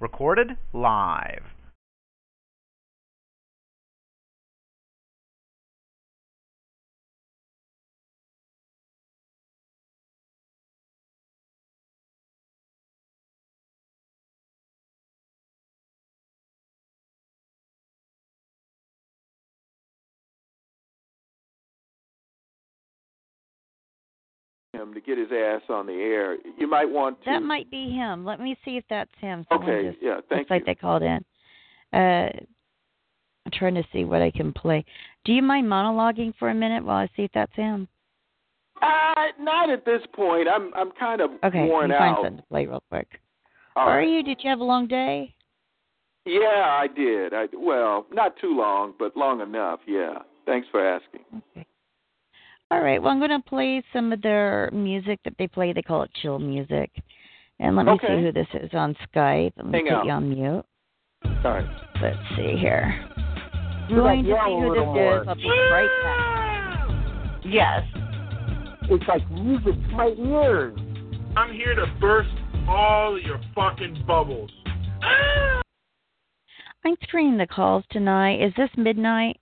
Recorded live. To get his ass on the air. You might want to. That might be him. Let me see if that's him. Someone Okay, just, yeah, thank looks like they called in. Uh, I'm trying to see what I can play. Do you mind monologuing for a minute while I see if that's him? Uh, not at this point. I'm I'm kind of Okay, worn let me find something to play real quick. All How are you? Did you have a long day? Yeah, I did. I well, not too long, but long enough. Yeah. Thanks for asking. Okay. All right. Well, I'm going to play some of their music that they play. They call it chill music. And let me Okay. see who this is on Skype. Let me Hang put out. you on mute. Sorry. Let's see here. Do Going to see who this more. is. I'll be right back. Yes. It's like music to my ears. I'm here to burst all your fucking bubbles. I'm screening the calls tonight. Is this midnight?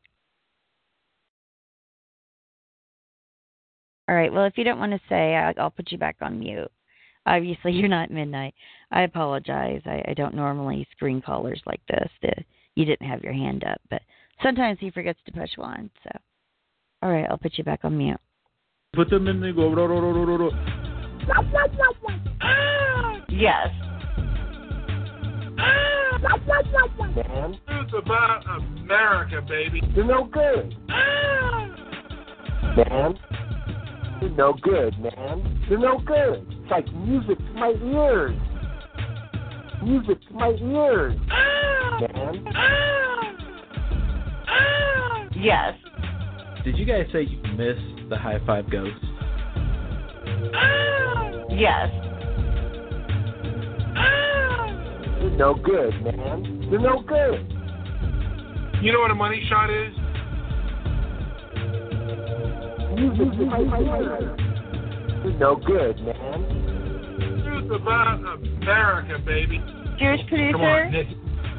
All right. Well, if you don't want to say, I, I'll put you back on mute. Obviously, you're not midnight. I apologize. I, I don't normally screen callers like this. The, you didn't have your hand up, but sometimes he forgets to push one. So, all right, I'll put you back on mute. Put them in the go. Ro, ro, ro, ro, ro, ro. Yes. Man, It's about America, baby. you're no good. Ah! Man, you're no good, man. You're no good. It's like music to my ears. Music to my ears. Man, Yes. Did you guys say you missed the high five ghost? Yes. you're no good, man. You're no good. You know what a money shot is? Music to my. You're no good, man. It's about America, baby. Jewish producer. Come on,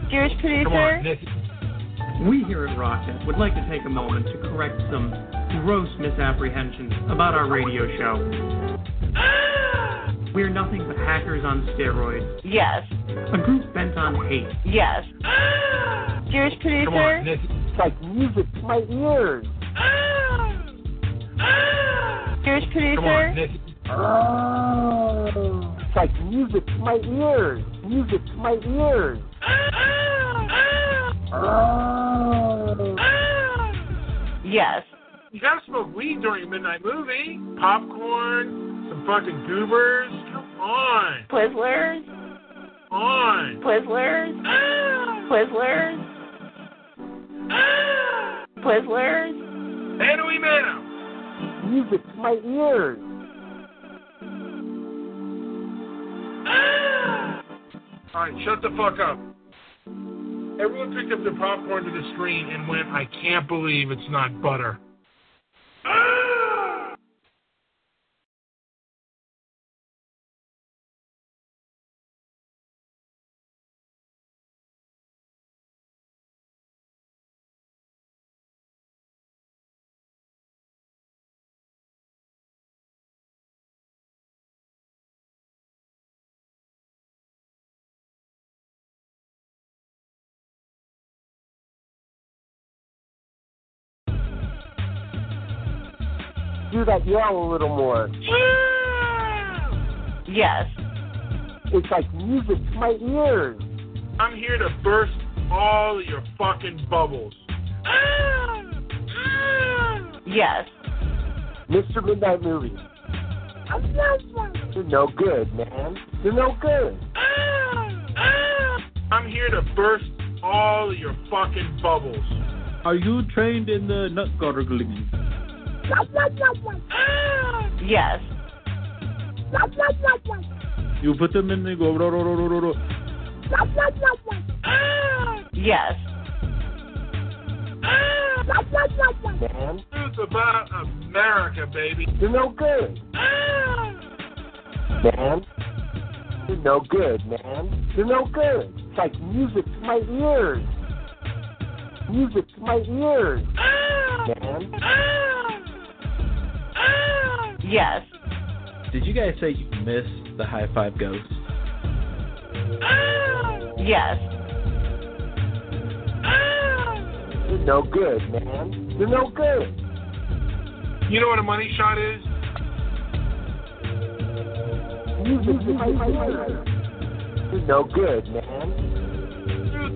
Jewish producer. Come on, We here at Rocket would like to take a moment to correct some gross misapprehensions about our radio show. We're nothing but hackers on steroids, Yes. a group bent on hate. Yes. Jewish producer. Come on, It's like music to my ears. Jewish Come producer. on, Oh. It's like music to my ears. Music to my ears. Oh. Yes. You gotta smoke weed during a midnight movie. Popcorn, some fucking goobers. Come on. Twizzlers. On. Twizzlers. Twizzlers. Twizzlers. Mano y mano. Music to my ears. Alright, shut the fuck up. Everyone picked up their popcorn to the screen and went, I can't believe it's not butter. Ah! Do that yell a little more. Yes. It's like music to my ears. I'm here to burst all your fucking bubbles. Yes. Mr. Midnight Movie. You're no good, man. You're no good. I'm here to burst all your fucking bubbles. Are you trained in the nut gargling? Yes. You put them in the go. Ro, ro, ro, ro, ro, ro. Yes. Man, It's about America, baby. you're no good. Man, They're no good, man. They're no good. It's like music to my ears. Music to my ears, man. Yes. Did you guys say you missed the high five ghost? Yes. You're no good, man. They're no good. You know what a money shot is? Music to my ears. They're no good, man.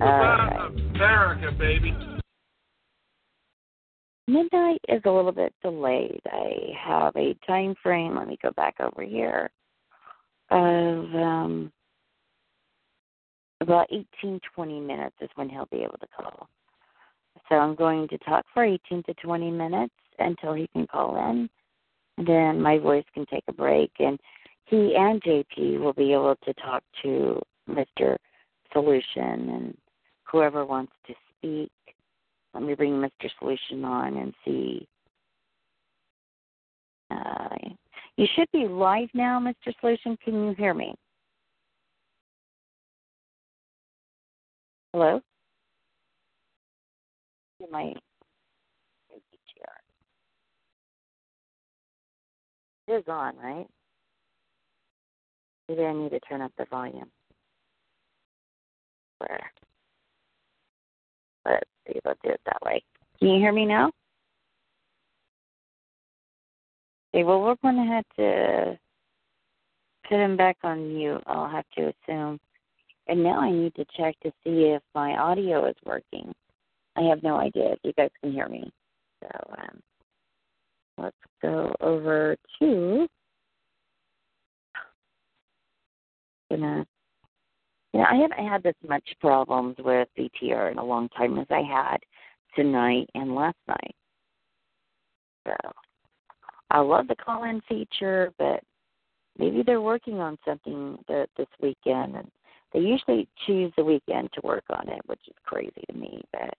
Alright. America, baby. Midnight is a little bit delayed. I have a time frame. Let me go back over here. Of um, about 18, 20 minutes is when he'll be able to call. So I'm going to talk for 18 to 20 minutes until he can call in. And then my voice can take a break, and he and JP will be able to talk to Mr. Solution and whoever wants to speak. Let me bring Mr. Solution on and see. Uh, you should be live now, Mr. Solution. Can you hear me? Hello? My It is on, right? Maybe I need to turn up the volume. Where? Let's see, let's do it that way. Can you hear me now? Okay, well, we're going to have to put him back on mute, I'll have to assume. And now I need to check to see if my audio is working. I have no idea if you guys can hear me. So, um, let's go over to gonna yeah, I haven't had this much problems with BTR in a long time as I had tonight and last night. So I love the call in feature, but maybe they're working on something that this weekend and they usually choose the weekend to work on it, which is crazy to me, but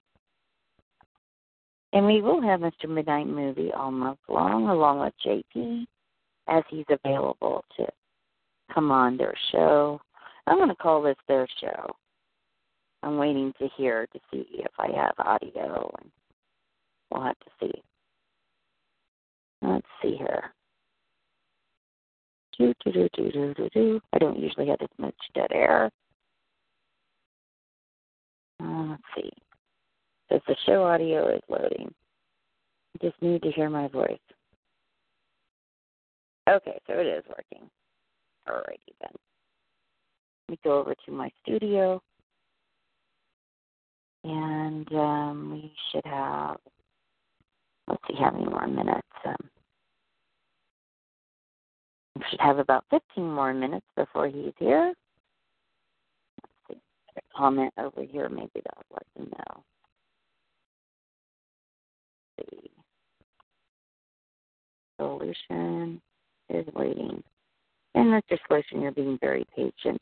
and we will have Mr. Midnight Movie all month long, along with JP, as he's available to come on their show. I'm going to call this their show. I'm waiting to hear to see if I have audio, and we'll have to see. Let's see here. Do, do, do, do, do, do, do. I don't usually have this much dead air. Uh, let's see. Says the show audio is loading. I just need to hear my voice. Okay, so it is working. Alrighty then. Let me go over to my studio. And um, we should have, let's see how many more minutes. Um, we should have about 15 more minutes before he's here. Let's see. A comment over here, maybe that'll let you know. see. Solution is waiting. And Mr. Solution, you're being very patient.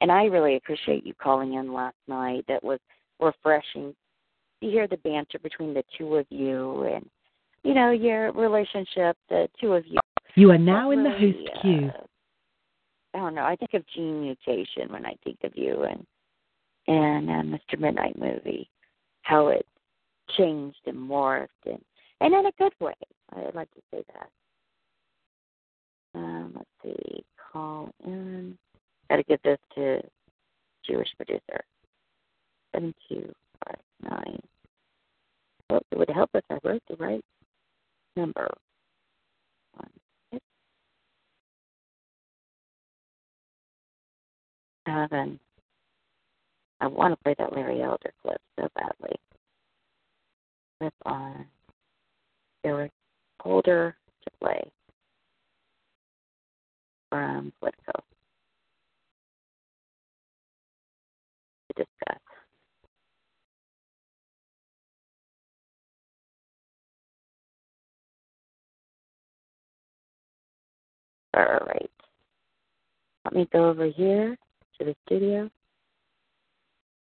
And I really appreciate you calling in last night. That was refreshing to hear the banter between the two of you and, you know, your relationship, the two of you. You are now in the really, host queue. uh, I don't know. I think of gene mutation when I think of you and and uh, Mr. Midnight Movie, how it changed and morphed and and in a good way. I'd like to say that. Um, let's see, call in. Got to get this to Jewish producer. Seven two five nine. Well, it would help if I wrote the right number. One six seven. I want to play that Larry Elder clip so badly. Clip on Eric Holder to play from Politico discuss. All right. Let me go over here to the studio.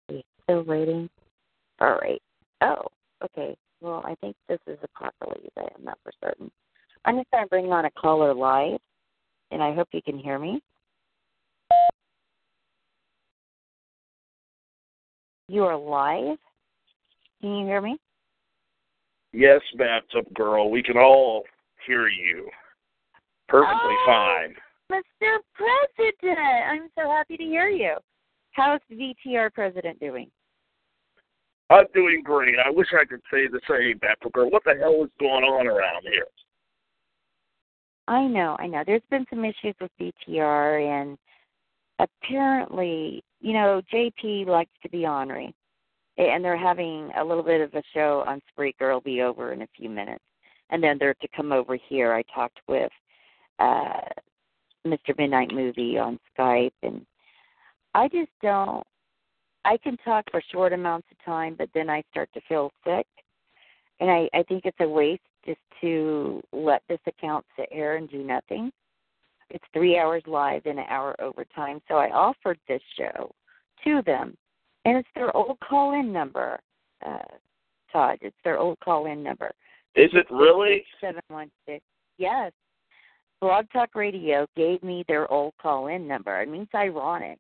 We're still waiting. All right. Oh, okay. Well, I think this is a proper lead. I am not for certain. I'm just going to bring on a caller live, and I hope you can hear me. You are live. Can you hear me? Yes, bathtub girl. We can all hear you perfectly Oh. fine. Mr. President, I'm so happy to hear you. How's BTR President doing? I'm doing great. I wish I could say the same, bathtub girl. What the hell is going on around here? I know, I know. There's been some issues with BTR, and apparently, you know, JP likes to be ornery, and they're having a little bit of a show on Spreaker. It'll be over in a few minutes, and then they're to come over here. I talked with uh Mr. Midnight Movie on Skype, and I just don't. I can talk for short amounts of time, but then I start to feel sick, and I I think it's a waste just to let this account sit here and do nothing. It's three hours live and an hour overtime, so I offered this show to them, and it's their old call-in number. Uh, Todd, it's their old call-in number. Is it really? Seven one six. Yes. Blog Talk Radio gave me their old call-in number. It means ironic.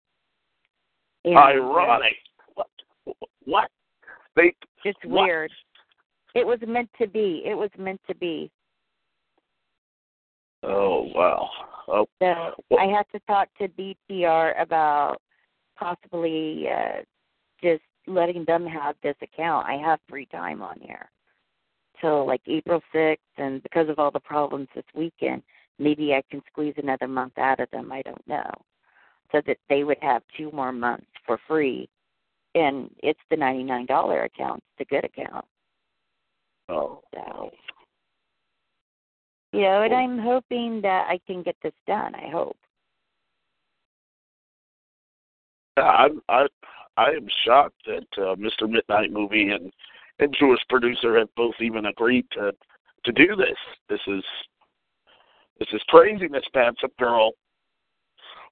And, uh, Ironic. What? What? They. It's what? weird. It was meant to be. It was meant to be. Oh wow. Oh, So Well- I had to talk to BTR about possibly uh, just letting them have this account. I have free time on here till like April 6th, and because of all the problems this weekend, maybe I can squeeze another month out of them. I don't know. So that they would have two more months for free, and it's the $99 account, it's the good account. oh. So, you know, and I'm hoping that I can get this done. I hope. I'm, I I am shocked that uh, Mr. Midnight Movie and and Jewish producer have both even agreed to to do this. This is this is crazy, craziness, Bathtub Girl.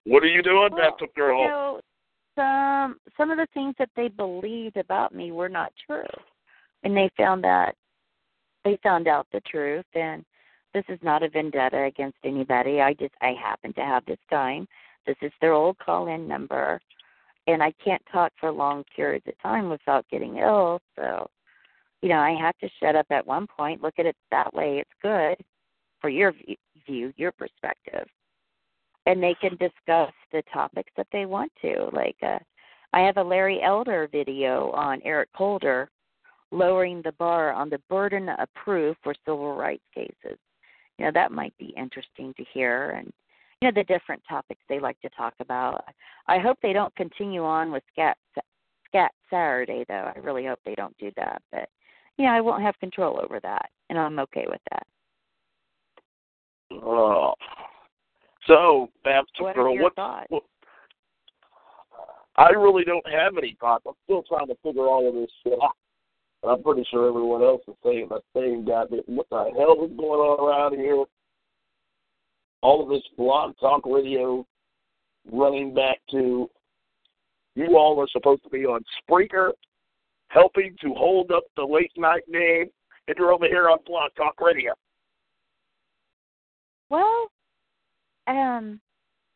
What are you doing, Well, Bathtub Girl? You know, some some of the things that they believed about me were not true, and they found that they found out the truth. And this is not a vendetta against anybody. I just I happen to have this time. This is their old call-in number, and I can't talk for long periods of time without getting ill. So, you know, I have to shut up at one point. Look at it that way. It's good for your view, your perspective and they can discuss the topics that they want to. Like uh, I have a Larry Elder video on Eric Holder lowering the bar on the burden of proof for civil rights cases. You know that might be interesting to hear, and you know the different topics they like to talk about. I hope they don't continue on with Scat Scat Saturday though. I really hope they don't do that, but you know I won't have control over that, and I'm okay with that. Oh. So, Bathtub What Girl, what, what I really don't have any thoughts. I'm still trying to figure all of this shit out. And I'm pretty sure everyone else is saying the same goddamn what the hell is going on around here? All of this blog talk radio running back to you all are supposed to be on Spreaker helping to hold up the late night name and you're over here on blog talk radio. Well, um,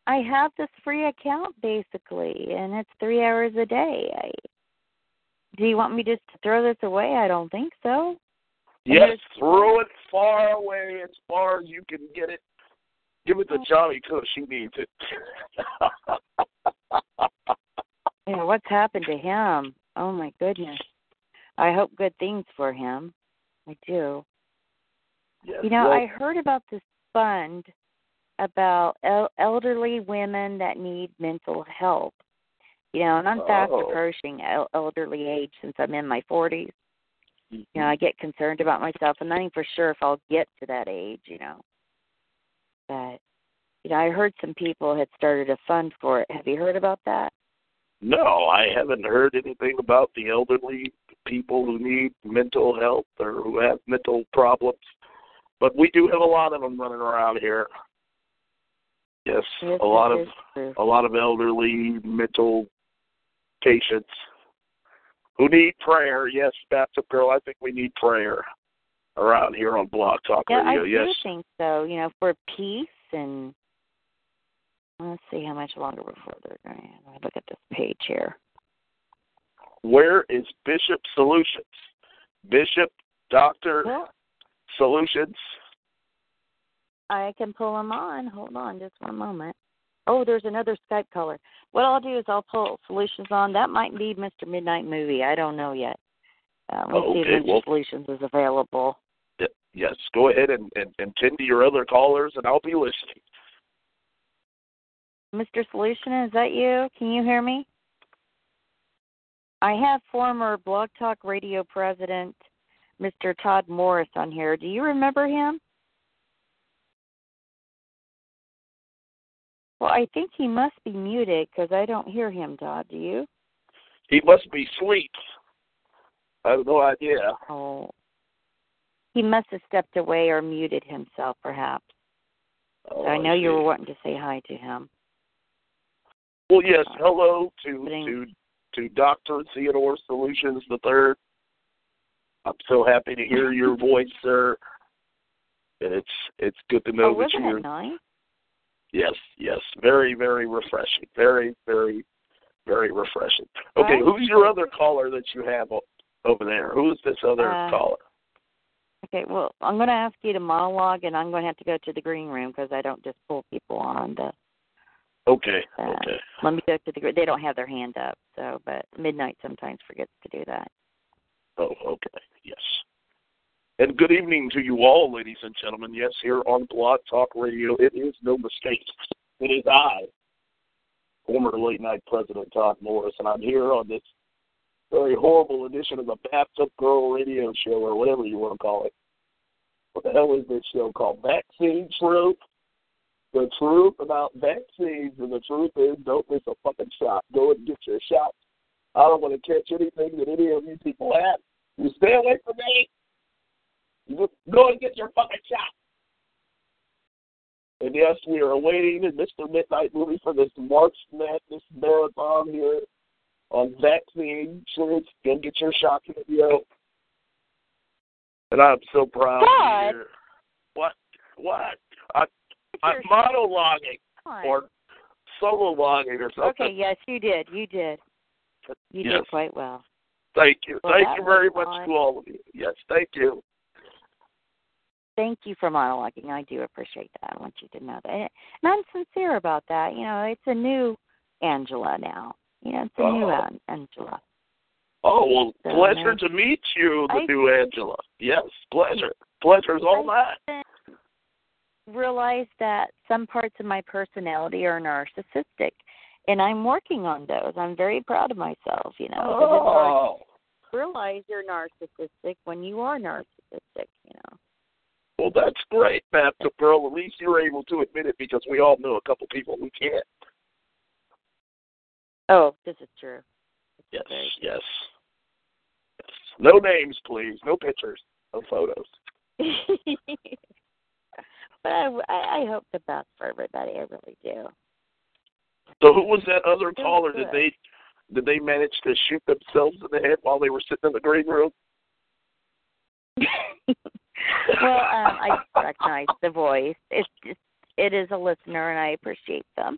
I have this free account basically, and it's three hours a day. Do you want me just to throw this away? I don't think so. And Yes, throw it far away as far as you can get it. Give it to oh. Johnny Cush. She needs it. Yeah, what's happened to him? Oh my goodness. I hope good things for him. I do. Yes, You know, well, I heard about this fund about el- elderly women that need mental help. You know, and I'm fast Oh. approaching el- elderly age since I'm in my 40s. You Mm-hmm. know, I get concerned about myself. And I'm not even for sure if I'll get to that age. You know, but you know, I heard some people had started a fund for it. Have you heard about that? no, I haven't heard anything about the elderly people who need mental health or who have mental problems. But we do have a lot of them running around here. Yes, Yes, a lot of true. a lot of elderly mental patients who need prayer. Yes, Bathtub Girl, I think we need prayer around here on Blog Talk Yeah, I Radio. do yes. think so. You know, for peace and let's see how much longer before they're going. to Look at this page here. Where is Bishop Solutions? Bishop Doctor Well, Solutions. I can pull them on. Hold on, just one moment. Oh, there's another Skype caller. What I'll do is I'll pull Solutions on. That might be Mr. Midnight Movie. I don't know yet. Uh, let's see if Mr. well- Solutions is available. Yes, go ahead and, and, and tend to your other callers, and I'll be listening. Mr. Solution, is that you? Can you hear me? I have former Blog Talk Radio president, Mr. Todd Morris, on here. Do you remember him? Well, I think he must be muted because I don't hear him, Todd. Do you? He must be asleep. I have no idea. Oh. He must have stepped away or muted himself, perhaps. Oh, I know you were wanting to say hi to him. Well, yes. Hello to to to Doctor Theodore Solutions the third. I'm so happy to hear your voice, sir. And it's it's good to oh, know oh, that wasn't you're it nice? Yes, yes, very very refreshing, very very very refreshing. Okay, who's your other caller that you have over there? Who is this other Uh, caller? Okay, well, I'm going to ask you to monologue, and I'm going to have to go to the green room because I don't just pull people on. The, Okay, uh, okay. Let me go to the. They don't have their hand up, so but midnight sometimes forgets to do that. Oh, okay. Yes. And good evening to you all, ladies and gentlemen. Yes, here on Blog Talk Radio, it is no mistake. It is I, former late night president Todd Morris, and I'm here on this very horrible edition of the Bathtub Girl Radio Show, or whatever you want to call it. What the hell is this show called? Vaccine Truth? The truth about vaccines, and the truth is, don't miss a fucking shot. Go and get your shot. I don't want to catch anything that any of you people have. You stay away from me. Go and get your fucking shot. And yes, we are awaiting in Mr. Midnight movie for this March Madness marathon here on vaccine truth. Go get your shot video. And I'm so proud hear. What? What? I, I'm monologuing or solo logging or something. okay, yes, you did. You did. You Yes. did quite well. Thank you. Well, thank you very much fun. to all of you. Yes, thank you. Thank you for monologuing. I do appreciate that. I want you to know that. And I'm sincere about that. You know, it's a new Angela now. You know, it's a new. Oh. An- Angela. Oh well, So pleasure to meet you, the I- new Angela. Yes, pleasure. Pleasure's all mine. realize that some parts of my personality are narcissistic, and I'm working on those. I'm very proud of myself. You know, Oh, realize you're narcissistic when you are narcissistic. You know. Well, that's great, Baptist girl. At least you're able to admit it because we all know a couple people who can't. Oh, this is true. This is Yes, very yes. Yes. No names, please. No pictures. No photos. but I, I, hope the best for everybody. I really do. So who was that other caller? Did they did they manage to shoot themselves in the head while they were sitting in the green room? well, um, I recognize the voice. It's just, it is a listener, and I appreciate them.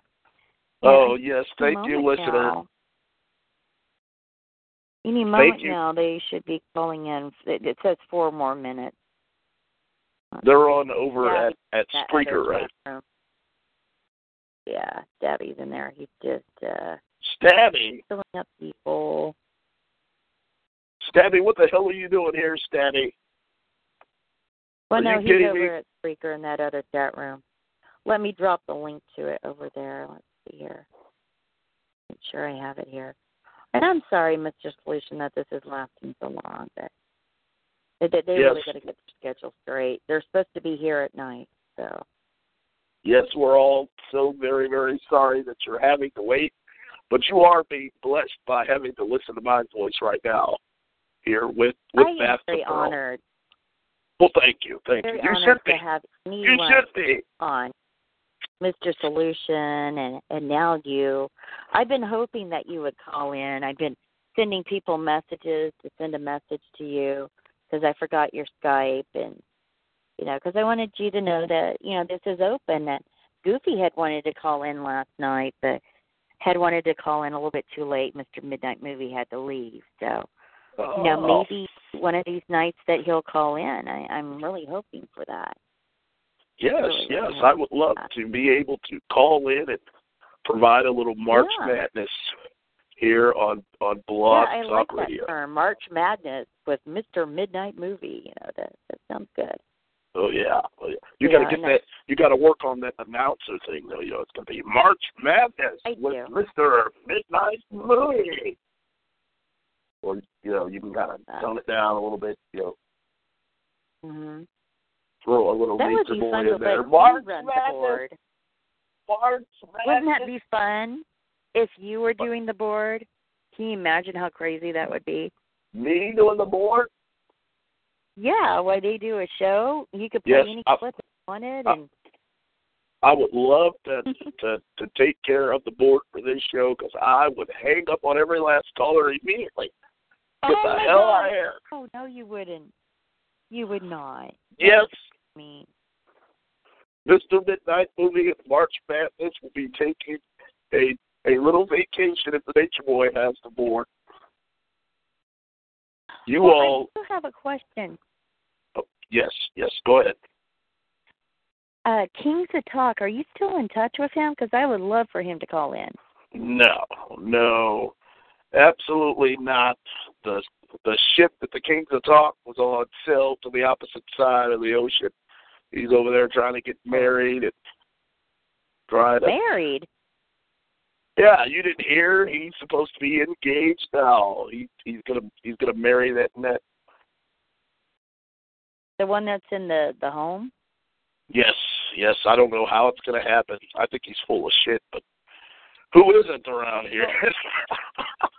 Oh yes, thank you, listener. now. Any moment now, they should be calling in. It, it says four more minutes. They're on over at at Spreaker, right? Yeah, Debbie's in there. He's just uh Stabby, filling up people. Stabby, what the hell are you doing here, Stabby? Well, Are no, he's over me? at Spreaker in that other chat room. Let me drop the link to it over there. Let's see here. Make sure I have it here. And I'm sorry, Mr. Solution, that this is lasting so long, but they, they, they really got to get their schedule straight. They're supposed to be here at night, so Yes, we're all so very, very sorry that you're having to wait, but you are being blessed by having to listen to my voice right now here with with I am very honored, Well, thank you, thank very you. You should be. to have You should be. on Mr. Solution and and now you. I've been hoping that you would call in. I've been sending people messages to send a message to you because I forgot your Skype and you know because I wanted you to know that you know this is open. That Goofy had wanted to call in last night, but had wanted to call in a little bit too late. Mr. Midnight Movie had to leave, so Oh. know maybe one of these nights that he'll call in. I, I'm really hoping for that. Yes, really, yes, I would love that. to be able to call in and provide a little March Yeah. Madness here on on Blog yeah, I Talk like Radio. that term, March Madness with Mr. Midnight Movie. You know that that sounds good. Oh yeah, oh, yeah. You Yeah, got to get that. You got to work on that announcer thing, though. You know, it's going to be March Madness I with do. Mister Midnight Movie. Or you know, you can kind of That. tone it down a little bit. You know, hmm throw a little That would nature be boy fun in there. March the Madness. board. March Wouldn't that be fun if you were doing the board? Can you imagine how crazy that would be? Me doing the board? Yeah, why they do a show, you could play Yes, any I- clip you wanted, I- and I would love to to to take care of the board for this show because I would hang up on every last caller immediately. Get oh the hell God. out of here! Oh no, you wouldn't. You would not. Yes, mean, Mr. Midnight Movie and March Madness will be taking a a little vacation if the Nature Boy has the board. You well, all, I do have a question. oh, yes, yes, go ahead. Uh, Kings of Talk, are you still in touch with him? Because I would love for him to call in. No, no, absolutely not. The the ship that the Kings of Talk was on sailed to the opposite side of the ocean. He's over there trying to get married and trying to. Married? Yeah, you didn't hear? He's supposed to be engaged now. He he's gonna he's gonna marry that net. The one that's in the the home? Yes, yes. I don't know how it's gonna happen. I think he's full of shit, but who isn't around here?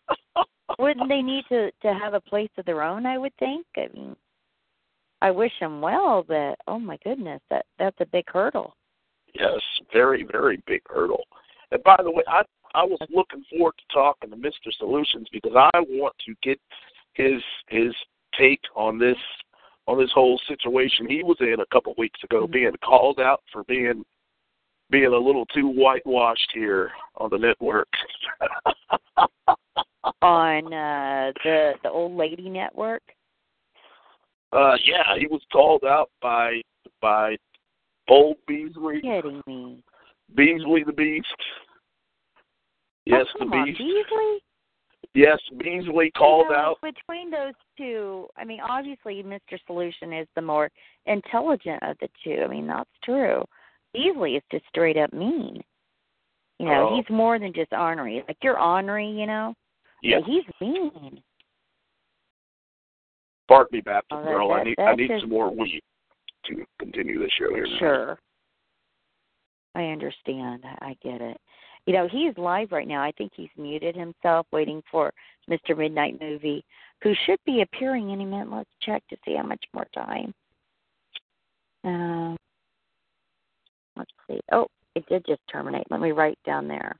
Wouldn't they need to to have a place of their own? I would think. I mean, I wish them well, but oh my goodness, that that's a big hurdle. Yes, very, very big hurdle. And by the way, I I was looking forward to talking to Mr. Solutions because I want to get his his take on this on this whole situation he was in a couple of weeks ago, mm-hmm. being called out for being being a little too whitewashed here on the network. On uh the the old lady network. uh yeah, he was called out by by old Beasley Kidding me? Beasley the Beast. Yes, oh, the come on, Beast. Beasley. Yes, Beasley called You know, out. between those two. I mean, obviously, Mr. Solution is the more intelligent of the two. I mean, that's true. Beasley is just straight up mean. You know, Oh. he's more than just ornery. Like you're ornery, you know. Yeah. But he's mean. Pardon me, Baptist Oh, that- girl. I need I need just- some more weed to continue the show here. now. Sure. I understand. I I get it. You know, he's live right now. I think he's muted himself, waiting for Mr. Midnight Movie, who should be appearing any minute. Let's check to see how much more time. Um, let's see. Oh, it did just terminate. Let me write down there.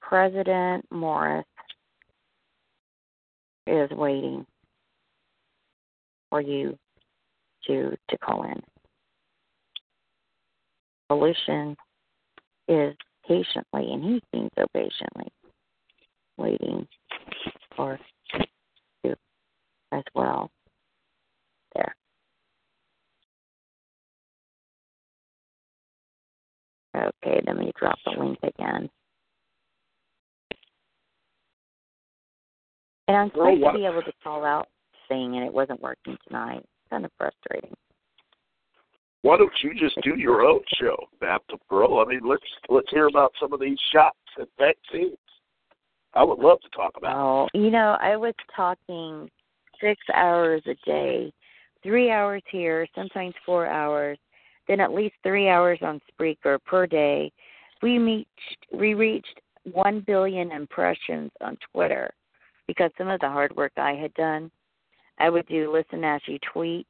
President Morris is waiting for you to to call in. Solution is patiently, and he's being so patiently waiting for you as well. There. Okay, let me drop the link again. And I'm supposed what- to be able to call out thing, and it wasn't working tonight. Kind of frustrating. Why don't you just do your own show, Baptist girl? I mean, let's let's hear about some of these shots and vaccines. I would love to talk about. Oh, you know, I was talking six hours a day, three hours here, sometimes four hours, then at least three hours on Spreaker per day. We reached we reached one billion impressions on Twitter because some of the hard work I had done. I would do listen as you tweet,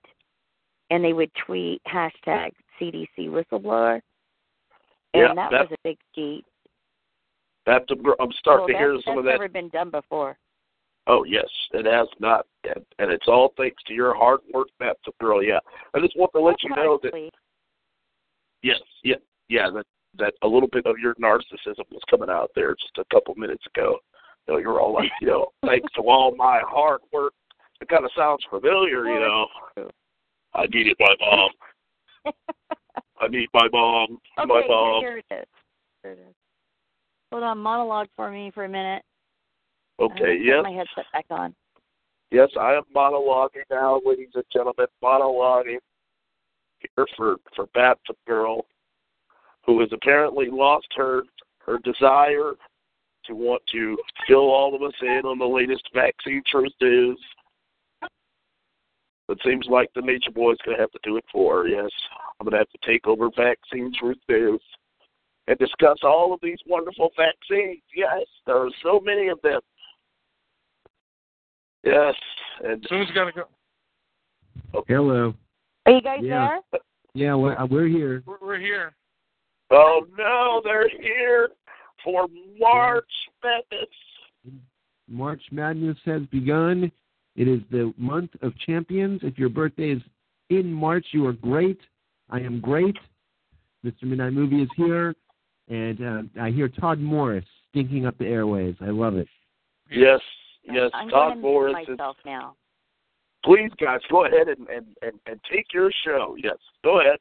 and they would tweet hashtag CDC whistleblower, and Yeah, that, that- was a big feat. Baptist girl, I'm starting well, to hear some that's of that. never been done before. Oh yes, it has not, and, and it's all thanks to your hard work, Baptist girl. Yeah, I just want to let you know that yes, yeah, yeah, that that a little bit of your narcissism was coming out there just a couple minutes ago. Know, you're all like, you know, thanks to all my hard work. It kind of sounds familiar, you know. I needed my mom. I need my mom. Okay, my mom. here it is. Here it is. Hold on, monologue for me for a minute. Okay, yes. My headset back on. Yes, I am monologuing now, ladies and gentlemen. Monologuing here for for Baptist girl, who has apparently lost her her desire to want to fill all of us in on the latest vaccine truth news. It seems like the Nature Boy's going to have to do it for her. Yes, I'm going to have to take over vaccine truth news and discuss all of these wonderful vaccines. Yes, there are so many of them. Yes, and Soon's got to go. Hello. Are you guys Yeah. there? Yeah, we're, uh, we're here. We're, we're here. Oh no, they're here for March Madness. March Madness has begun. It is the month of champions. If your birthday is in March, you are great. I am great. Mr. Midnight Movie is here, and uh, I hear Todd Morris stinking up the airways. I love it. Yes, yes, I'm Todd Morris. mute Is, now. please, guys, go ahead and, and, and, and take your show. Yes, go ahead.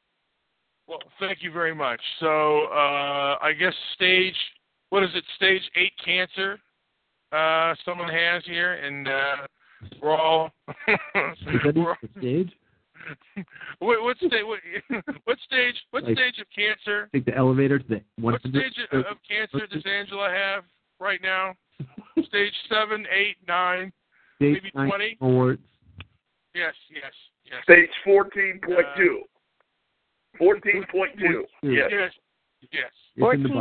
Well, thank you very much. So, uh, I guess stage, what is it, stage eight cancer, uh, someone has here, and, uh, we're all, Is that we're- the stage? what, what stage, what, what stage, what Like- stage of cancer, Take the elevator to the what stage of of cancer does Angela have right now? Stage seven, eight, nine, Stage maybe nine 20? Awards. yes, yes, yes. Stage 14.2. 14.2. Yes. Yes, yes. It's in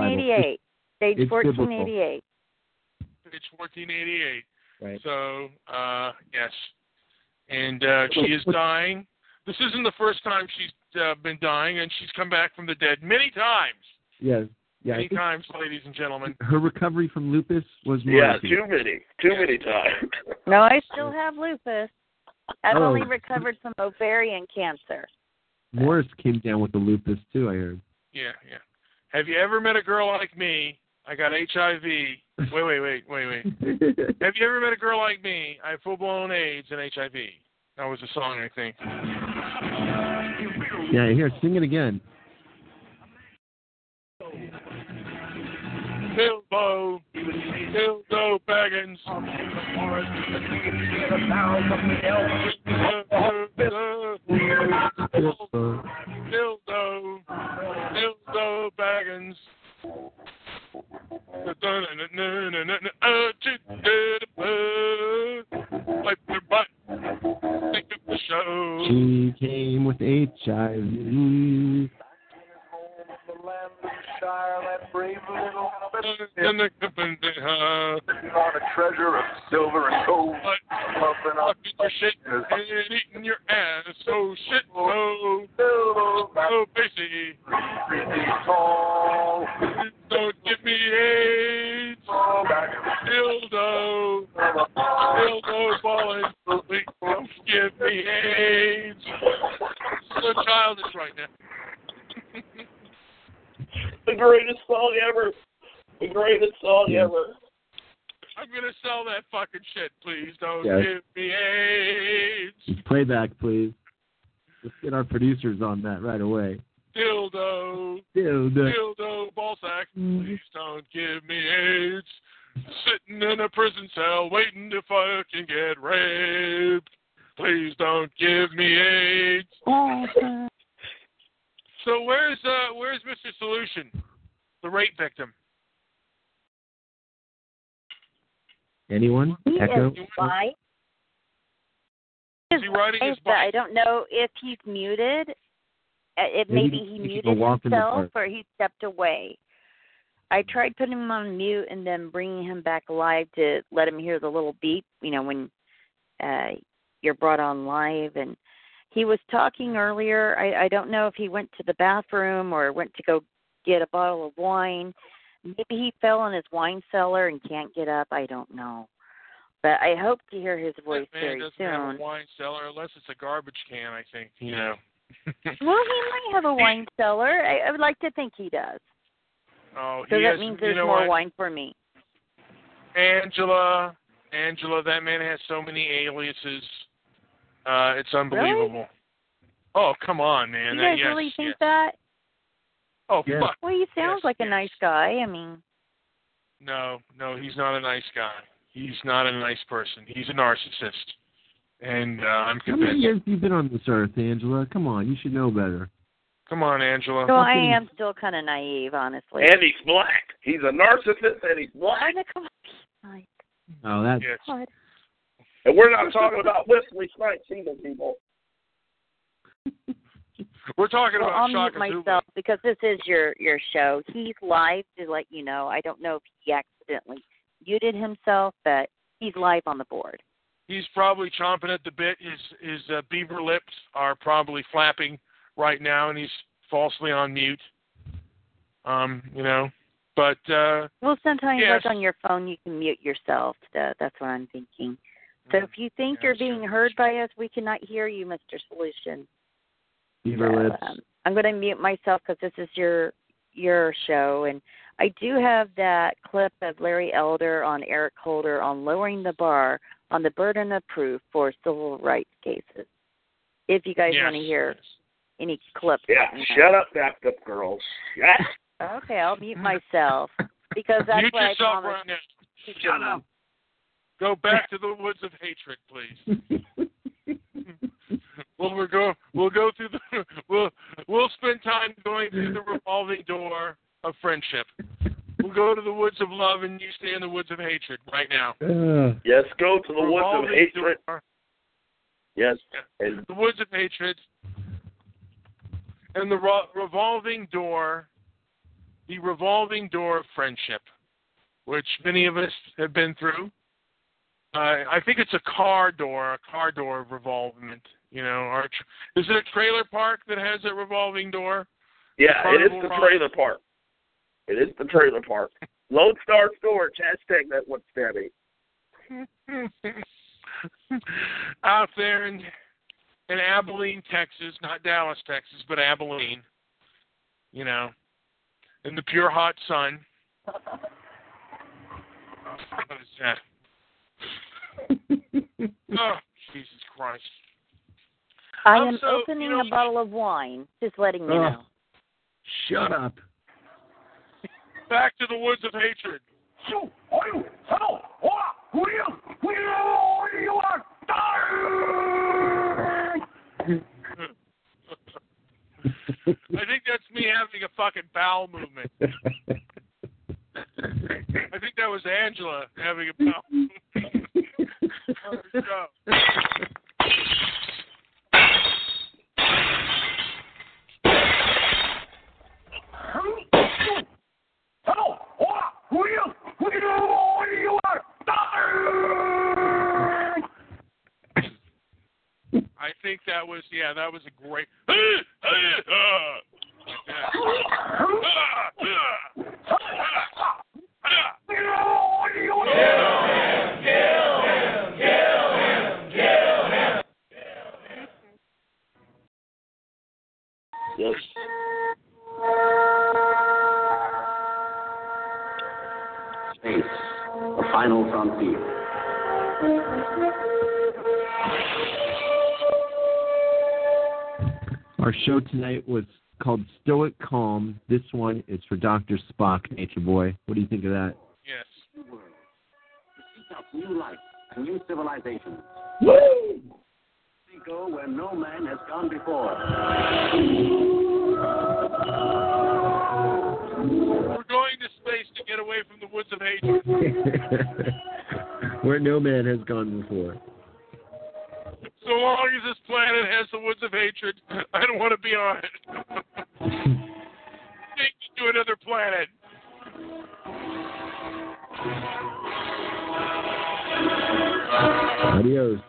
the Bible. 1488. It's biblical. 1488. Page 1488. Right. So, uh, yes. And uh, she is dying. This isn't the first time she's uh, been dying, and she's come back from the dead many times. Yes. Yeah. Many times, ladies and gentlemen. her recovery from lupus was more. Yeah, miraculous. too many. Too many times. No, I still have lupus. I've Oh. only recovered from ovarian cancer. Morris came down with the lupus too. I heard. Yeah, yeah. Have you ever met a girl like me? I got HIV. Wait, wait, wait, wait, wait. Have you ever met a girl like me? I have full blown AIDS and HIV. That was a song, I think. yeah. Here, sing it again. Bilbo, Bilbo Baggins. Bilbo, Dildo Baggins. Wipe your butt. Think of the show. She came with HIV. And the company, huh? on a treasure of silver and gold. Pumping up Fucking your shit and eating your ass. Oh shit, no. Oh, Basie. tall. Don't give me AIDS. Dildo. Dildo balling. Please don't give me AIDS. So childish right now. The greatest song ever. The greatest song Yeah. ever. I'm gonna sell that fucking shit. Please don't Yes. give me AIDS. Playback, please. Let's get our producers on that right away. Dildo. Dude. Dildo ballsack. Please don't give me AIDS. Sitting in a prison cell waiting to fucking get raped. Please don't give me AIDS. So where's uh where's Mr. Solution, the rape victim? Anyone? He Echo? is by. Is he riding his But I don't know if he's muted. Uh, If Maybe maybe he muted walk in the himself or he stepped away. I tried putting him on mute and then bringing him back live to let him hear the little beep. You know when uh you're brought on live and he was talking earlier. I, I don't know if he went to the bathroom or went to go get a bottle of wine. Maybe he fell in his wine cellar and can't get up. I don't know. But I hope to hear his voice that man very doesn't have soon. a wine cellar unless it's a garbage can. I think you know. Well, he might have a wine cellar. I, I would like to think he does. Oh, So that has, means you there's know more what? wine for me. Angela, Angela, that man has so many aliases. Uh, it's unbelievable. Oh, come on, man. you That- guys yes, really think yes. that? Oh, Yeah. fuck. Well, he sounds Yes, like a nice guy. I mean, No, no, he's not a nice guy. He's not a nice person. He's a narcissist. And uh, I'm How many convinced. years have you been on this earth, Angela? Come on, you should know better. Come on, Angela. so I am still kind of naive, honestly. And he's black. He's a narcissist and he's black. I'm a come on. Oh, that's Yes. God. And we're not talking about Wesley Snipes either, people. We're talking Well, I'll about mute Shaka Zulu. myself because this is your your show. He's live to let you know. I don't know if he accidentally muted himself, but he's live on the board. He's probably chomping at the bit. His his uh, beaver lips are probably flapping right now, and he's falsely on mute. Um, you know, but uh, Well, sometimes Yes. like on your phone, you can mute yourself. So that's what I'm thinking. So if you think Yeah, you're sure, being heard by us, we cannot hear you, Mr. Solution. beaver So, lips. um, I'm going to mute myself because this is your your show, and I do have that clip of Larry Elder on Eric Holder on lowering the bar on the burden of proof for civil rights cases. If you guys yes, want to hear any clips, Yeah, let me know. shut up, backed up girls. Shut Okay, I'll mute myself because that's Mute what I yourself promised. right now. Shut do. up. Go back to the woods of hatred, please. Well, we'll go. We'll go through the. We'll we'll spend time going through the revolving door of friendship. We'll go to the woods of love, and you stay in the woods of hatred right now. Uh, Yes, go to the woods of hatred. door, Yes, and the woods of hatred, and the ro- revolving door, the revolving door of friendship, which many of us have been through. Uh, I think it's a car door, a car door of revolvement. You know, or a tr- is it a trailer park that has a revolving door? yeah, it is the Rock. trailer park. It is the trailer park. Lone Star Storage, hashtag that one steady. Out there in in Abilene, Texas, not Dallas, Texas, but Abilene. You know, in the pure hot sun. What is that? oh, Jesus Christ. I Um, am so, you opening know- a bottle of wine. Just letting you Oh. know. shut up. Back to the woods of hatred. I think that's me having a fucking bowel movement. I think that was Angela having a bowel movement. gone before. We're going to space to get away from the woods of hatred. Where no man has gone before. So long as this planet has the woods of hatred, I don't want to be on it. Take me to another planet. Adios.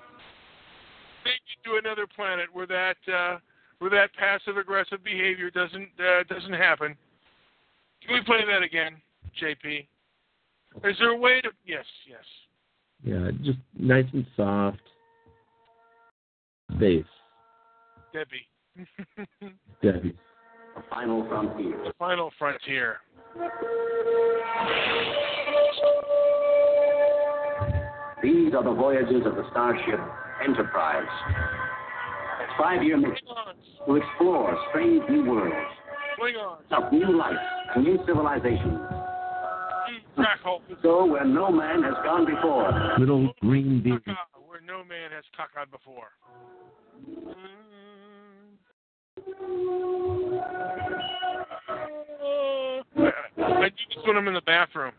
Take me to another planet where that uh, where that passive aggressive behavior doesn't uh, doesn't happen. Can we play that again, JP? Is there a way to? Yes, yes. Yeah, just nice and soft. Bass. Debbie. Debbie. The final frontier. Final frontier. These are the voyages of the starship Enterprise. Five-year mission to explore strange new worlds, Klingons. of new life, and new civilizations. Go where no man has gone before. Little green beard. Where no man has cockeyed before. Mm. Uh, I, I do this when I'm in the bathroom.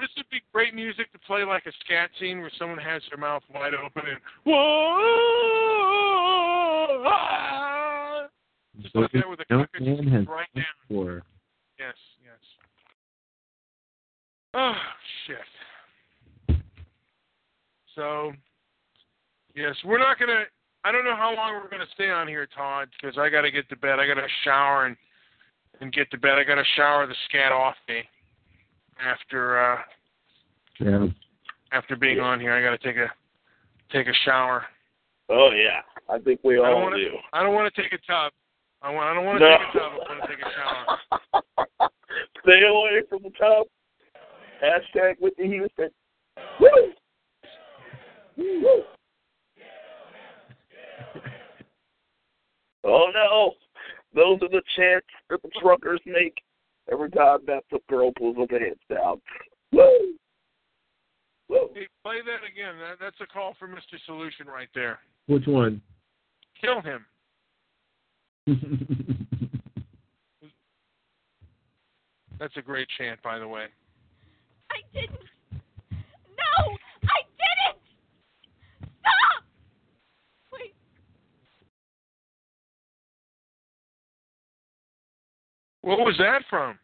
This would be great music to play like a scat scene where someone has their mouth wide open and whoa, ah! just like that with a no man has right down. before. Yes, yes. Oh shit. So, yes, we're not gonna. I don't know how long we're gonna stay on here, Todd, because I gotta get to bed. I gotta shower and and get to bed. I gotta shower the scat off me after uh Yeah. after being on here. I gotta take a take a shower. Oh yeah, I think we I all wanna, do. I don't want to take a tub. I want. I don't want to No. take a tub. I want to take a shower. Stay away from the tub. Hashtag Whitney Houston. Woo! Woo! Oh no! Those are the chants that the truckers make every time that the girl pulls up her pants down. Woo! Woo! Hey, play that again. That, that's a call for Mr. Solution right there. Which one? Kill him. That's a great chant, by the way. I didn't. No, I didn't. Stop. Wait. What was that from?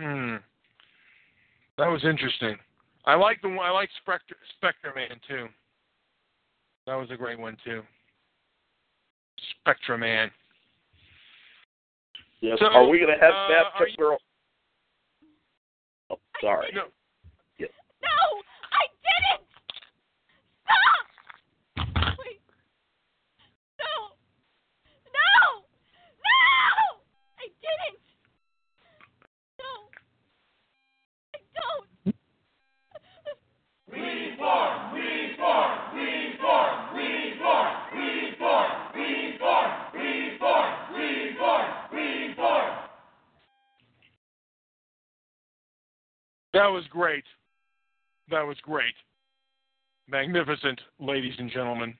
Hmm. That was interesting. I like the one. I like Spectre, Spectre Man too. That was a great one too. Spectre Man. Yes. So, are we gonna have uh, that are you- girl? Oh, sorry. No. No, That was great. That was great. Magnificent, ladies and gentlemen.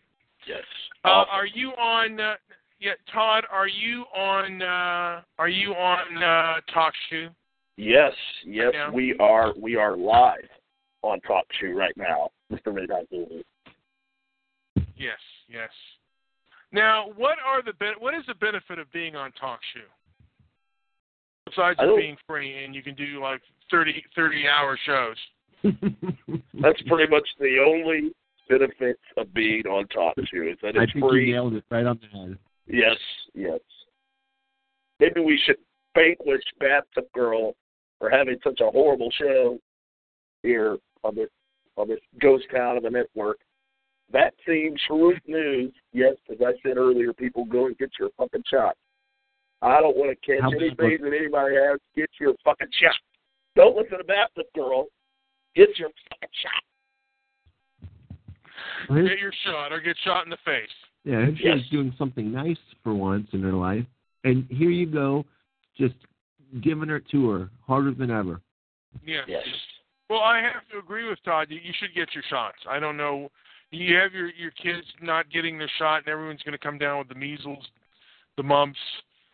Yes. Uh, are you on? Uh, yeah, Todd. Are you on? Uh, are you on uh, Talk Shoe? Yes, yes, Yeah. we are. We are live on Talk Shoe right now, Mr. Midnight Movie. Yes, yes. Now, what are the ben- what is the benefit of being on Talk Shoe? Besides being free and you can do like 30, 30 hour shows. That's pretty much the only benefit of being on Talk Shoe is that I it's think you free. nailed it right on the head. Yes, yes. Maybe we should vanquish Bathtub Girl for having such a horrible show here on this on this ghost town of a network. That seems truth news. Yes, as I said earlier, people go and get your fucking shot. I don't want to catch anything that anybody has. Get your fucking shot. Don't look at to Bathtub Girl. Get your fucking shot. Get your shot or get shot in the face. Yeah, if she Yes. doing something nice for once in her life, and here you go, just giving her to her harder than ever. Yes. Yes. Well, I have to agree with Todd. You, you should get your shots. I don't know. You have your your kids not getting their shot, and everyone's going to come down with the measles, the mumps,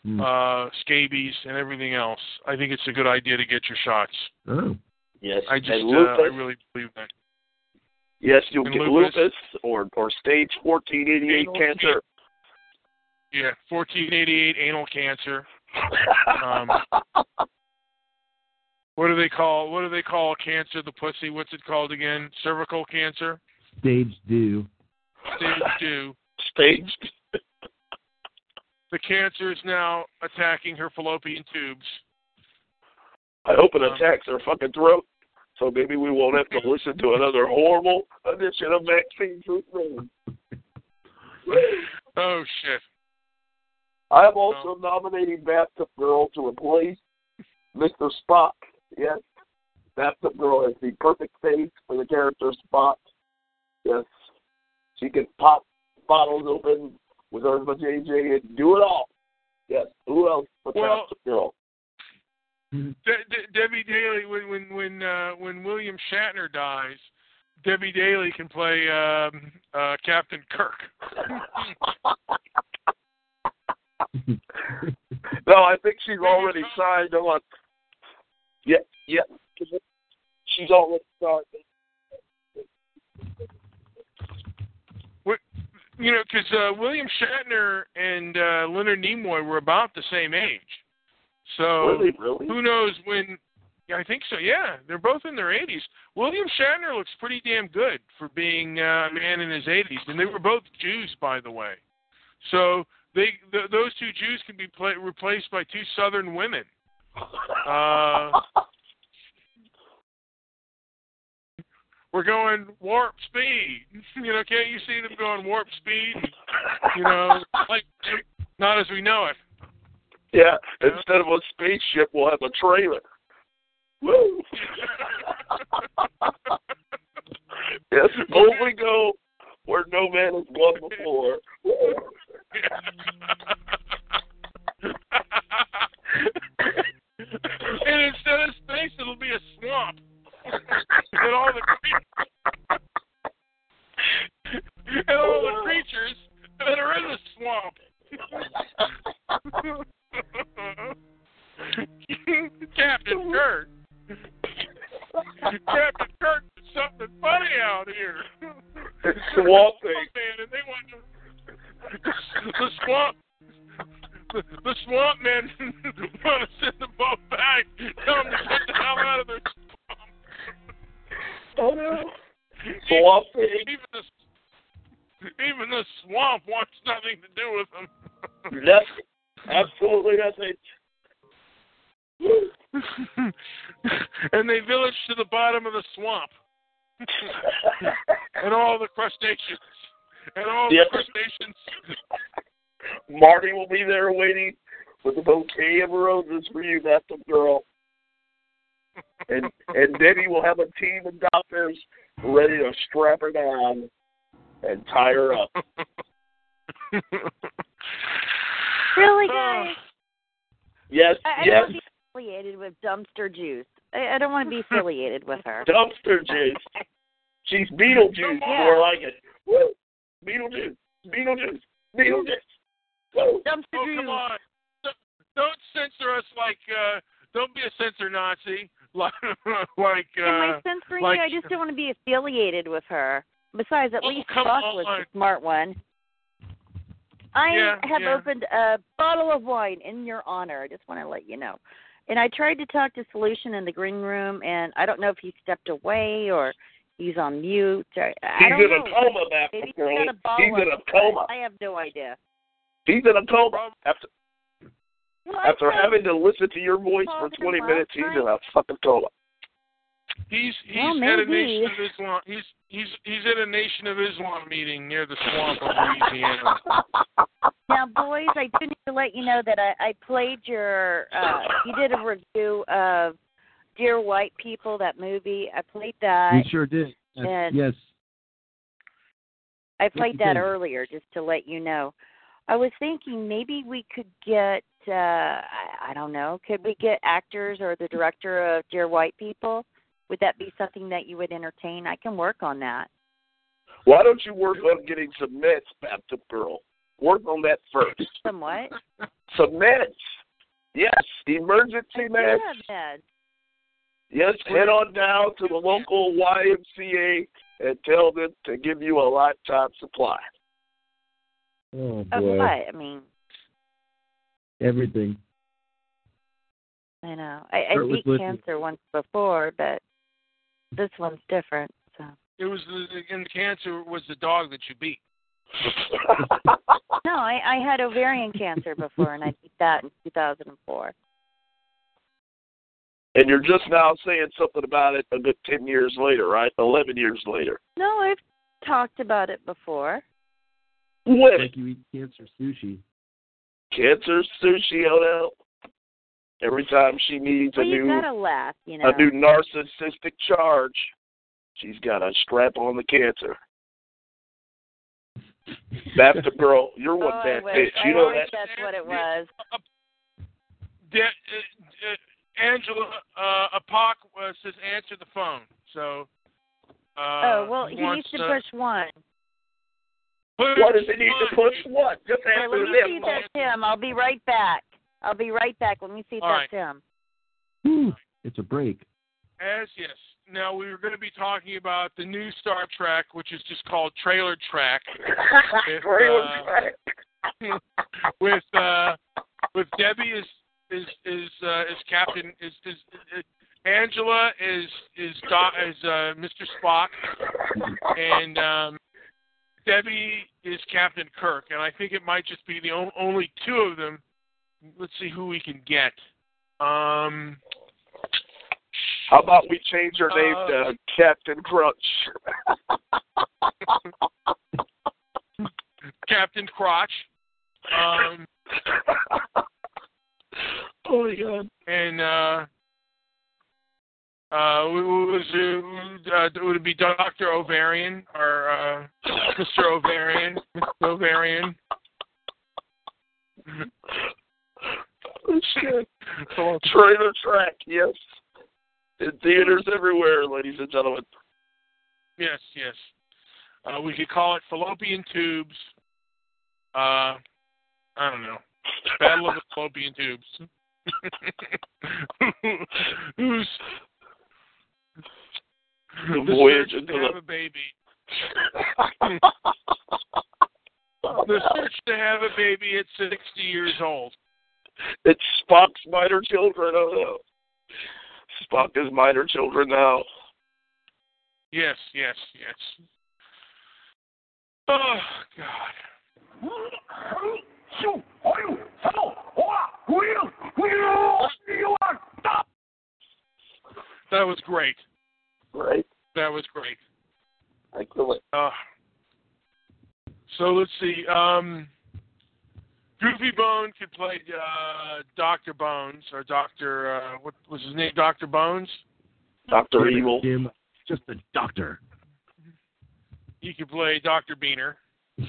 Hmm. uh, scabies, and everything else. I think it's a good idea to get your shots. Oh, Yes. I just, and uh, I really believe that. yes, you'll and get lupus. lupus, or or stage fourteen eighty eight cancer. Yeah, 1488 anal cancer. Um, What do they call? What do they call cancer? The pussy. What's it called again? Cervical cancer. stage do. Stage two. Stage. The cancer is now attacking her fallopian tubes. I hope it um, attacks her fucking throat. So maybe we won't have to listen to another horrible edition of Vaccine Truth Room. Oh shit! I am oh. also nominating Bathtub Girl to replace Mr. Spock. Yes, Bathtub Girl has the perfect face for the character Spock. Yes, she can pop bottles open with her JJ and do it all. Yes, who else but Well- Bathtub Girl? De- De- Debbie Daly, when when when uh, when William Shatner dies, Debbie Daly can play um, uh, Captain Kirk. no, I think she's already signed on. Yeah, yeah. She's already signed. You know, because uh, William Shatner and uh, Leonard Nimoy were about the same age. So really? who knows when? Yeah, I think so. Yeah, they're both in their 80s. William Shatner looks pretty damn good for being uh, a man in his 80s, and they were both Jews, by the way. So they th- those two Jews can be pla replaced by two Southern women. Uh, we're going warp speed. You know, can't you see them going warp speed? You know, like not as we know it. Yeah, instead of a spaceship, we'll have a trailer. Woo! yes, only go where no man has gone before. and instead of space, it'll be a swamp. and all the cre- and all the creatures that are in the swamp. Captain Kirk. Captain Kirk did something funny out here. It's swamp thing. And they want to, the swamp. The, the swamp men want to send the boat back. Tell them to get the hell out of their swamp. Oh no. Swamp thing. Even the even the swamp wants nothing to do with them. Nothing. Absolutely nothing. and they village to the bottom of the swamp. and all the crustaceans. And all Yep. the crustaceans. Marty will be there waiting with a bouquet of roses for you, that's a girl. And and Debbie will have a team of doctors ready to strap her down and tie her up. Really, guys? Yes, I, I yes. don't want to be affiliated with Dumpster Juice. I, I don't want to be affiliated with her. Dumpster juice. She's Beetlejuice, Yeah. more like it. Woo! Beetlejuice. Beetlejuice. Beetlejuice. Woo! Dumpster Oh, Juice. come on. Don't- Don't censor us like, uh, don't be a censor Nazi. Like, like, Am I uh, censoring like, you? I just don't want to be affiliated with her. Besides, at Oh, least come Buck was on. the smart one. I Yeah, have yeah. opened a bottle of wine in your honor. I just want to let you know. And I tried to talk to Solution in the green room, and I don't know if he stepped away or he's on mute. Or, I He's don't in know. a coma, Baptist Maybe he's got a He's in a coma. I have no idea. He's in a coma. After Well, I after tried- having to listen to your voice for 20 last minutes, he's in a fucking coma. He's he's Well, at a. Nation of Islam. He's he's he's at a Nation of Islam meeting near the swamp of Louisiana. Now, boys, I do need to let you know that I, I played your. Uh, you did a review of Dear White People, that movie. I played that. we sure did. Yes, and- yes. I played you that did. earlier just to let you know. I was thinking maybe we could get. Uh I, I don't know. Could we get actors or the director of Dear White People? Would that be something that you would entertain? I can work on that. Why don't you work on getting some meds, Baptist girl? Work on that first. Somewhat. Some meds. Yes, emergency meds. Yeah, Ned. Yes, head on down to the local YMCA and tell them to give you a lifetime supply. Oh Of boy. what? I mean, Everything. I know. I, I Start beat Whitney. cancer once before, but this one's different. So It was the and the cancer was the dog that you beat. No, I, I had ovarian cancer before, and I beat that in 2004. and you're just now saying something about it a good ten years later, right? Eleven years later. No, I've talked about it before. When? Like you eat cancer sushi. Cancer sushi Odell. Every time she needs Well, a new laugh, you know. a new narcissistic charge, she's got to strap on the cancer. Baptist girl, you're one oh, bad wish. bitch. I You know that. that's what it was. De- uh, uh, Angela uh, Apoc uh, says answer the phone. So. Uh, oh well, he wants, needs to push one. Push What does it need to one. push? What? Just Well, answer let me see if that's him. I'll be right back. I'll be right back. Let me see if All that's him. Whew, it's a break. As yes. Now we were going to be talking about the new Star Trek, which is just called Trailer Track. with, Trailer uh, track. with uh, with Debbie is is is uh, is Captain is is, is Angela is is Do- is uh, Mr. Spock, and um, Debbie is Captain Kirk, and I think it might just be the o- only two of them. Let's see who we can get. Um, How about we change her name Uh, to Captain Crunch? Captain Crotch. Um, oh my god. and uh, uh, was it, uh, would it be Doctor Ovarian or uh, Mr. Ovarian? Mr. Ovarian. Oh, shit. Trailer track, yes. In theaters everywhere, ladies and gentlemen. Yes, yes. Uh, we could call it fallopian tubes. Uh, I don't know. Battle of the fallopian tubes. Who's The voyage into to have a baby? The search to have a baby at 60 years old. It's Spock's minor children. Oh no. Spock is minor children now. Yes, yes, yes. Oh God. That was great. Right? That was great. Excellent. Uh, so let's see. Um, Goofy Bone could play uh, Doctor Bones or Doctor. Uh, what was his name? Doctor Bones. Doctor Evil. Jim, just a doctor. He could play Doctor Beaner.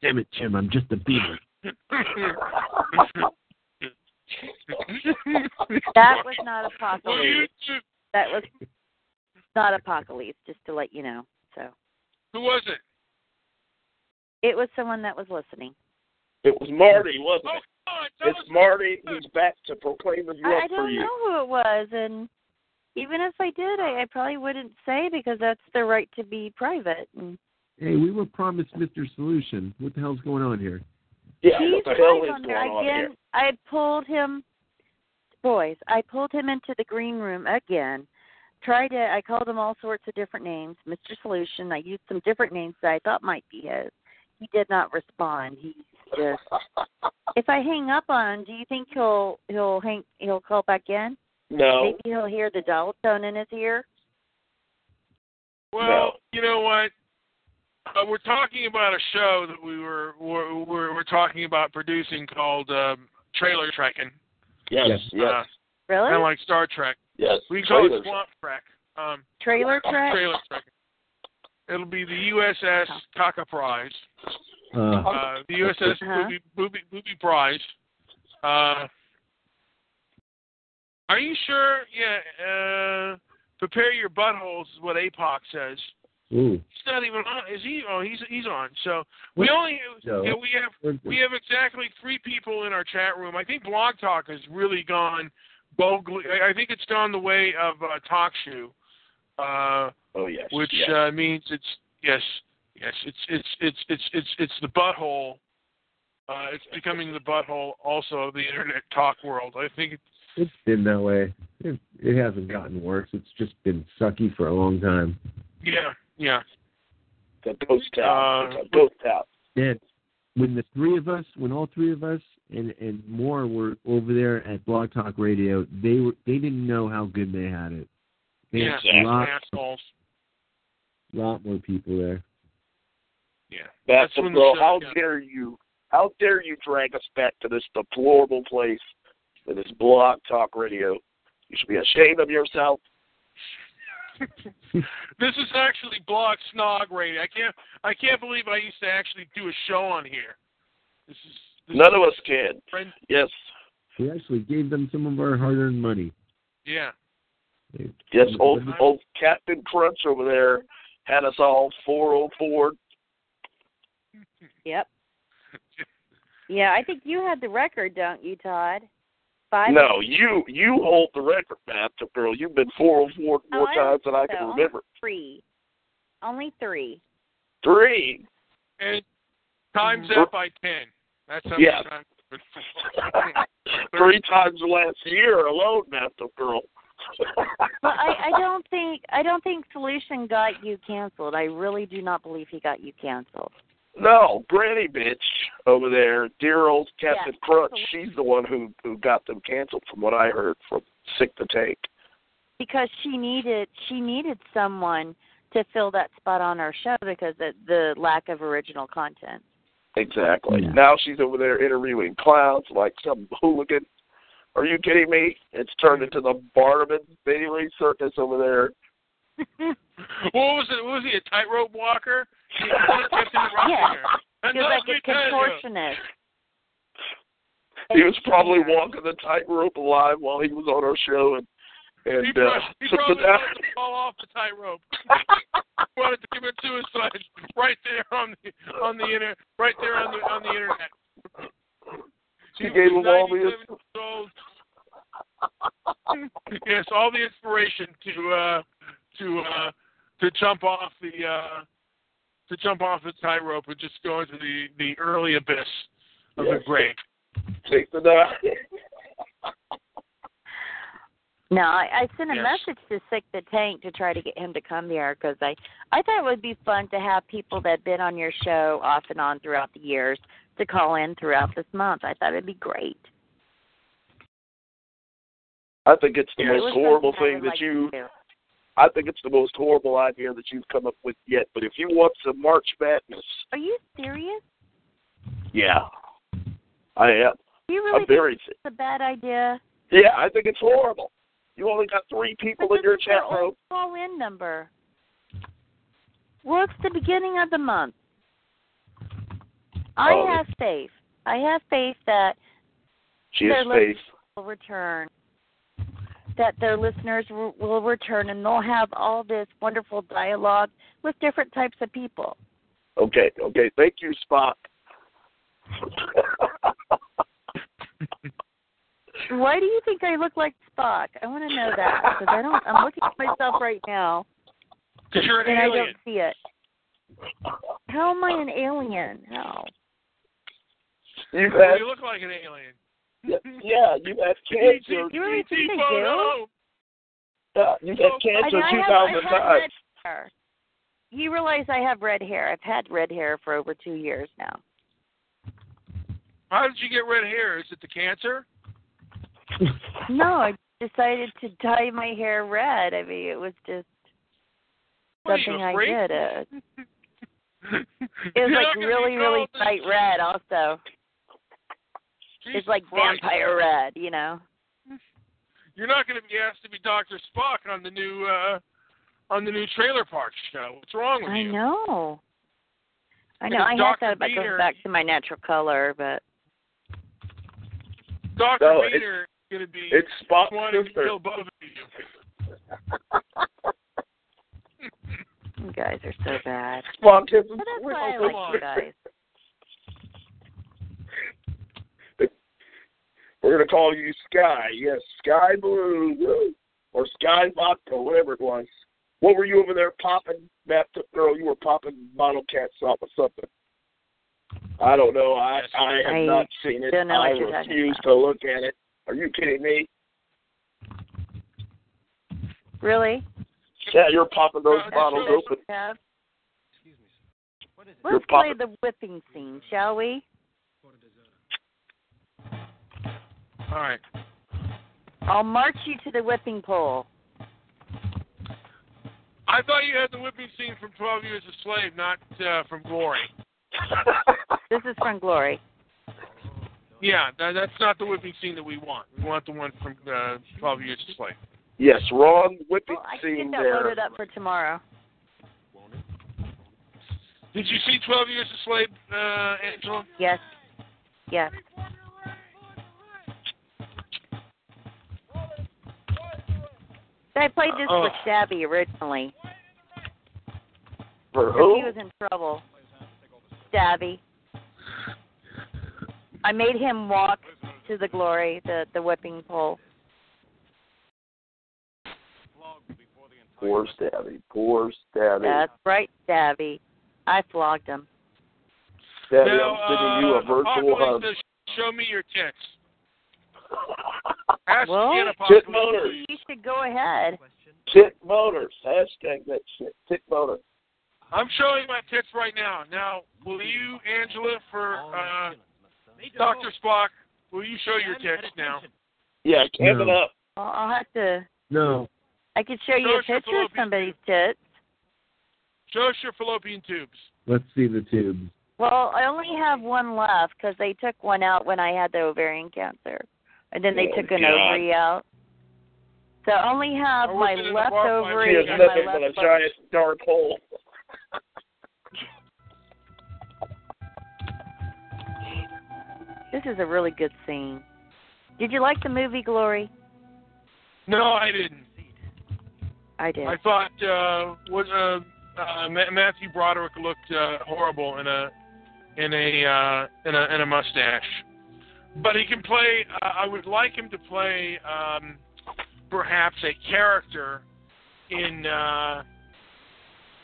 Damn it, Jim, I'm just a beaver. That was not Well, you apocalypse. That was not apocalypse. Just to let you know. So who was it? it was someone that was listening. It was Marty, wasn't Oh, it? come on, tell It's us- Marty. He's back to proclaim his I, love I don't know who it was, and even if I did, I, I probably wouldn't say because that's their right to be private. And Hey, we were promised Mr. Solution. What the hell's going on here? Yeah, he's what the hell is on going there. on Again, here? I pulled him, boys. I pulled him into the green room again. Tried to. I called him all sorts of different names, Mr. Solution. I used some different names that I thought might be his. He did not respond. He just. if I hang up on him, do you think he'll he'll hang he'll call back in? No. Maybe he'll hear the dial tone in his ear. Well, No. you know what? Uh, we're talking about a show that we were we're we're, we're talking about producing called um, Trailer Trekking. Yes, yes, Uh, Really? Kind of like Star Trek. yes. We call Trailer it Swamp Trek. Um, Trailer track. Trailer Trekking. It'll be the USS Kaka Prize. Uh, Uh, the USS Uh-huh. Booby, Booby, Booby Prize. Uh, are you sure? Yeah. Uh, prepare your buttholes is what APOC says. Ooh. He's not even on. Is he? Oh, he's he's on. So we What? only So- yeah, we have we have exactly three people in our chat room. I think Blog Talk has really gone boldly. I I think it's gone the way of uh, Talk Shoe, uh, Oh yes. which yes. uh, means it's yes, yes, it's it's it's it's it's it's the butthole. Uh, it's becoming the butthole also of the internet talk world. I think it's It's been that way. It, it hasn't gotten worse. It's just been sucky for a long time. Yeah, yeah. It's a ghost town. Uh, it's a ghost town. And when the three of us, when all three of us and and more were over there at Blog Talk Radio, they were they didn't know how good they had it. They Yeah, had a lot, assholes. lot more people there. Yeah. That's, when the show How got- dare you? How dare you drag us back to this deplorable place, to this blog talk radio? You should be ashamed of yourself. This is actually Blog Snog Radio. I can't I can't believe I used to actually do a show on here. This is this None is of us can. friend- Yes. We actually gave them some of our hard-earned money. Yeah. They- Yes, old old Captain Crunch over there had us all four oh four. Yep. Yeah, I think you had the record, don't you, Todd? Five. No, you you hold the record, Bathtub Girl. You've been four oh four Oh, more I times than I so. can Only remember. Three. Only three. Three. And times Mhm. that by ten. That's how Yeah. times Three times last year alone, Bathtub Girl. But I, I don't think I don't think Solution got you canceled. I really do not believe he got you canceled. No, Granny bitch over there, dear old Captain Yeah, Crunch. She's the one who who got them canceled, from what I heard from Sick to Take. because she needed she needed someone to fill that spot on our show because of the lack of original content. Exactly. Yeah. Now she's over there interviewing clowns like some hooligan. Are you kidding me? It's turned into the Barnum and Bailey circus over there. what was it? What was he? A tightrope walker? He kept interrupting Yeah. her. He was like a contortionist. He was probably walking the tightrope alive while he was on our show and He, and pro- uh, he probably the down. wanted to fall off the tightrope. wanted to commit suicide right there on the on the inter right there on the on the internet. He gave him all the 97 years old. yes, all the inspiration to uh to uh to jump off the uh to jump off the tightrope and just go into the the early abyss of Yes. the grave. Take the down. No, I, I sent a Yes. message to Sick the Tank to try to get him to come here because I I thought it would be fun to have people that have been on your show off and on throughout the years to call in throughout this month. I thought it'd be great. I think it's the It most was horrible thing that like you. I think it's the most horrible idea that you've come up with yet. But if you want some March Madness, Are you serious? yeah, I am. You really I'm very. think it's a bad idea? Yeah, I think it's horrible. You only got three people But in your this is their chat room. call in number. It's the beginning of the month. I Oh. have faith. I have faith that She has faith. will return. That their listeners will, will return and they'll have all this wonderful dialogue with different types of people. Okay, okay. Thank you, Spock. Why do you think I look like Spock? I want to know that because I don't. I'm looking at myself right now Because you're an and I don't see it. How am I an alien? How? You've Well, you look like an alien. Yeah, you've had cancer. You really think I do? Yeah, you've had cancer I two have, thousand I have times. red hair. You realize I have red hair. I've had red hair for over two years now. How did you get red hair? Is it the cancer? No, I decided to dye my hair red. I mean, it was just What something I did. Uh, it You're was like really, really bright red. Also, Jesus it's like Christ. vampire red. You know. You're not going to be asked to be Doctor Spock on the new uh on the new Trailer Park show. What's wrong with I you? I know. I know. Because I had Dr. thought about Beater- going back to my natural color, but Doctor No, it's- Vader is going to be It's Spock's wanting to sister. kill both of you. you guys are so bad. Spock is But that's why I like you guys. We're gonna call you Sky. Yes, Sky Blue woo, or Sky Vodka, whatever it was. What were you over there popping, Baptist girl? You were popping bottle caps off of something. I don't know. I I have I not seen it. don't know I what refuse to look at it. Are you kidding me? Really? Yeah, you're popping those bottles sure. open. Have? You're Let's play the whipping scene, shall we? All right. I'll march you to the whipping pole. I thought you had the whipping scene from Twelve Years a Slave, not uh, from Glory. This is from Glory. Yeah, that, that's not the whipping scene that we want. We want the one from uh, Twelve Years a Slave. Yes, wrong whipping Well, I can scene get that there. loaded up for tomorrow. Did you see Twelve Years a Slave, uh, Angela? Yes. Yes. I played this Oh. with Shabby originally. For who? he was in trouble. Stabby. I made him walk to the glory, the the whipping pole. Poor Stabby. Poor Stabby. That's right, Stabby. I flogged him. Stabby, now, I'm sending you a uh, virtual hug. Show me your tits. Ask Well, again, Tit motors. You should go ahead. Tit motors. Hashtag that shit. Tit motor. I'm showing my tits right now. Now, will you, Angela, for uh, Dr. Spock, will you show your tits now? Yeah, cam it up. Well, I'll have to. No. I could show you a picture of somebody's tits. Show us your fallopian tubes. Let's see the tubes. Well, I only have one left because they took one out when I had the ovarian cancer, and then they Oh, took an God. ovary out. So I only have Or was my it left ovary and my nothing but a left butt. giant dark hole. This is a really good scene. Did you like the movie Glory? No, I didn't. I did. I thought uh, was uh, uh, Matthew Broderick looked uh, horrible in a in a uh, in a in a mustache, but he can play. Uh, I would like him to play um, perhaps a character in uh,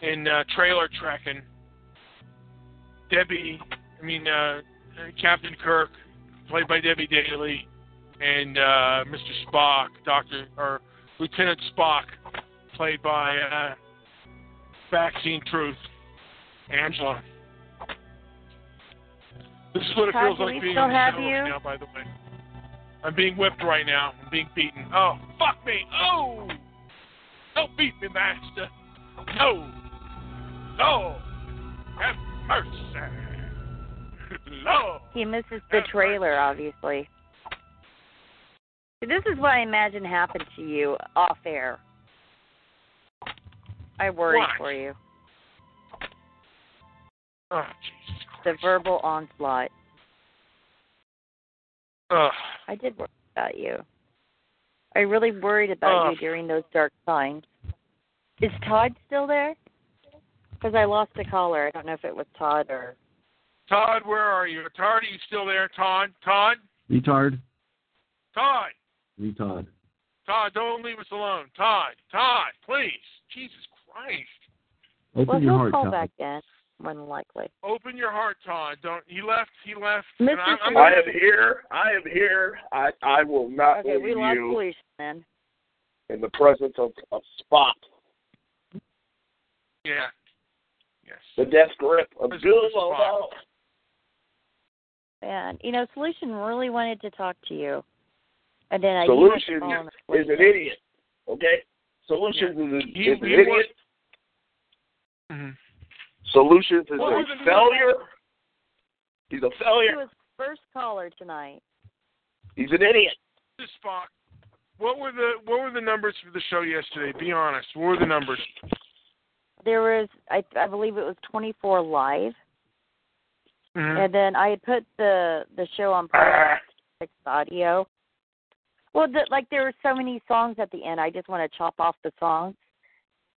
in uh, Trailer Trekking. Debbie, I mean uh, Captain Kirk, played by Debbie Daly, and uh, Mr. Spock, Doctor or Lieutenant Spock, played by uh, Vaccine Truth, Angela. This is what it Todd, feels like being still the have show you? right now. By the way, I'm being whipped right now. I'm being beaten. Oh, fuck me! Oh, don't beat me, master. No, no, have mercy, Lord. He misses the trailer, obviously. This is what I imagine happened to you off air. I worry What? for you. Oh, Jesus The Christ. verbal onslaught. Ugh. I did worry about you. I really worried about Ugh. you during those dark times. Is Todd still there? Because I lost a caller. I don't know if it was Todd or. Todd, where are you? Todd, are you still there? Todd, Todd, Retard. Todd, Retard. Todd, don't leave us alone. Todd, Todd, please. Jesus Christ. Open well, your he'll heart, call Todd. back in, more than likely. Open your heart, Todd. Don't. He left. He left. Mr. And I'm, I'm I am here. I am here. I I will not Okay, we leave lost you Felicia then. in the presence of of Spot, Yeah. Yes. the death grip of Presence Bill of And you know, Solution really wanted to talk to you, and then I you must have Solution is an idiot. Okay, Solutions is, a, He- is an he idiot. was- Mhm. Solutions is What a failure. He's a He failure. was first caller tonight. He's an idiot. This Spock. What were the What were the numbers for the show yesterday? Be honest. What were the numbers? There was, I, I believe it was 24 live, Mhm. and then I had put the the show on Podcast audio. Well, the, like there were so many songs at the end, I just want to chop off the songs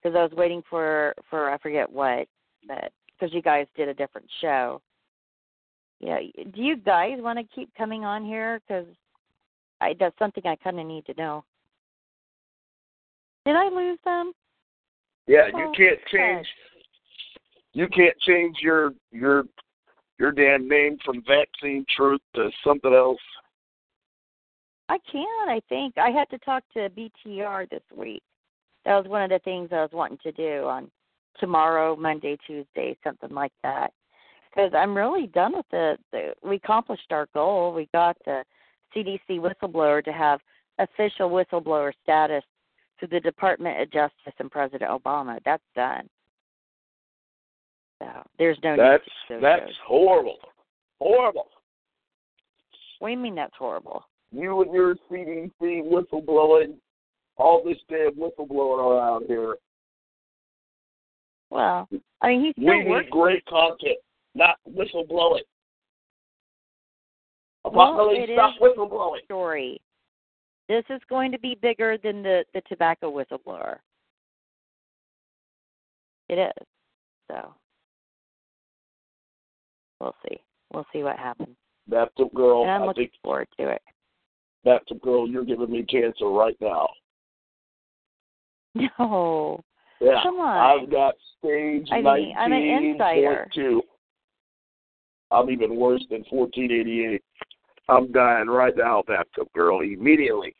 because I was waiting for for I forget what that because you guys did a different show. Yeah, do you guys want to keep coming on here? Because I that's something I kind of need to know. Did I lose them? Yeah, you Oh, can't okay. change. You can't change your your your damn name from Vaccine Truth to something else. I can. I think I had to talk to BTR this week that was one of the things I was wanting to do on tomorrow, Monday, Tuesday, something like that. Because I'm really done with the, the. We accomplished our goal. We got the CDC whistleblower to have official whistleblower status to the Department of Justice and President Obama. That's done. So there's no. That's need to that's shows. horrible. Horrible. What do you mean that's horrible? You and your CDC whistleblowing, all this damn whistleblowing around here. Well, I mean, he's We need great content, not whistleblowing. Well, Apocalypse, it stop is whistleblowing. story. This is going to be bigger than the the tobacco whistleblower. It is. So we'll see. We'll see what happens. Bathtub girl, and I'm I looking think forward to it. Bathtub girl, you're giving me cancer right now. No. Yeah, Come on. I've got stage I mean, I'm an insider. I'm even worse than 1488. I'm dying right now, bathtub girl, immediately.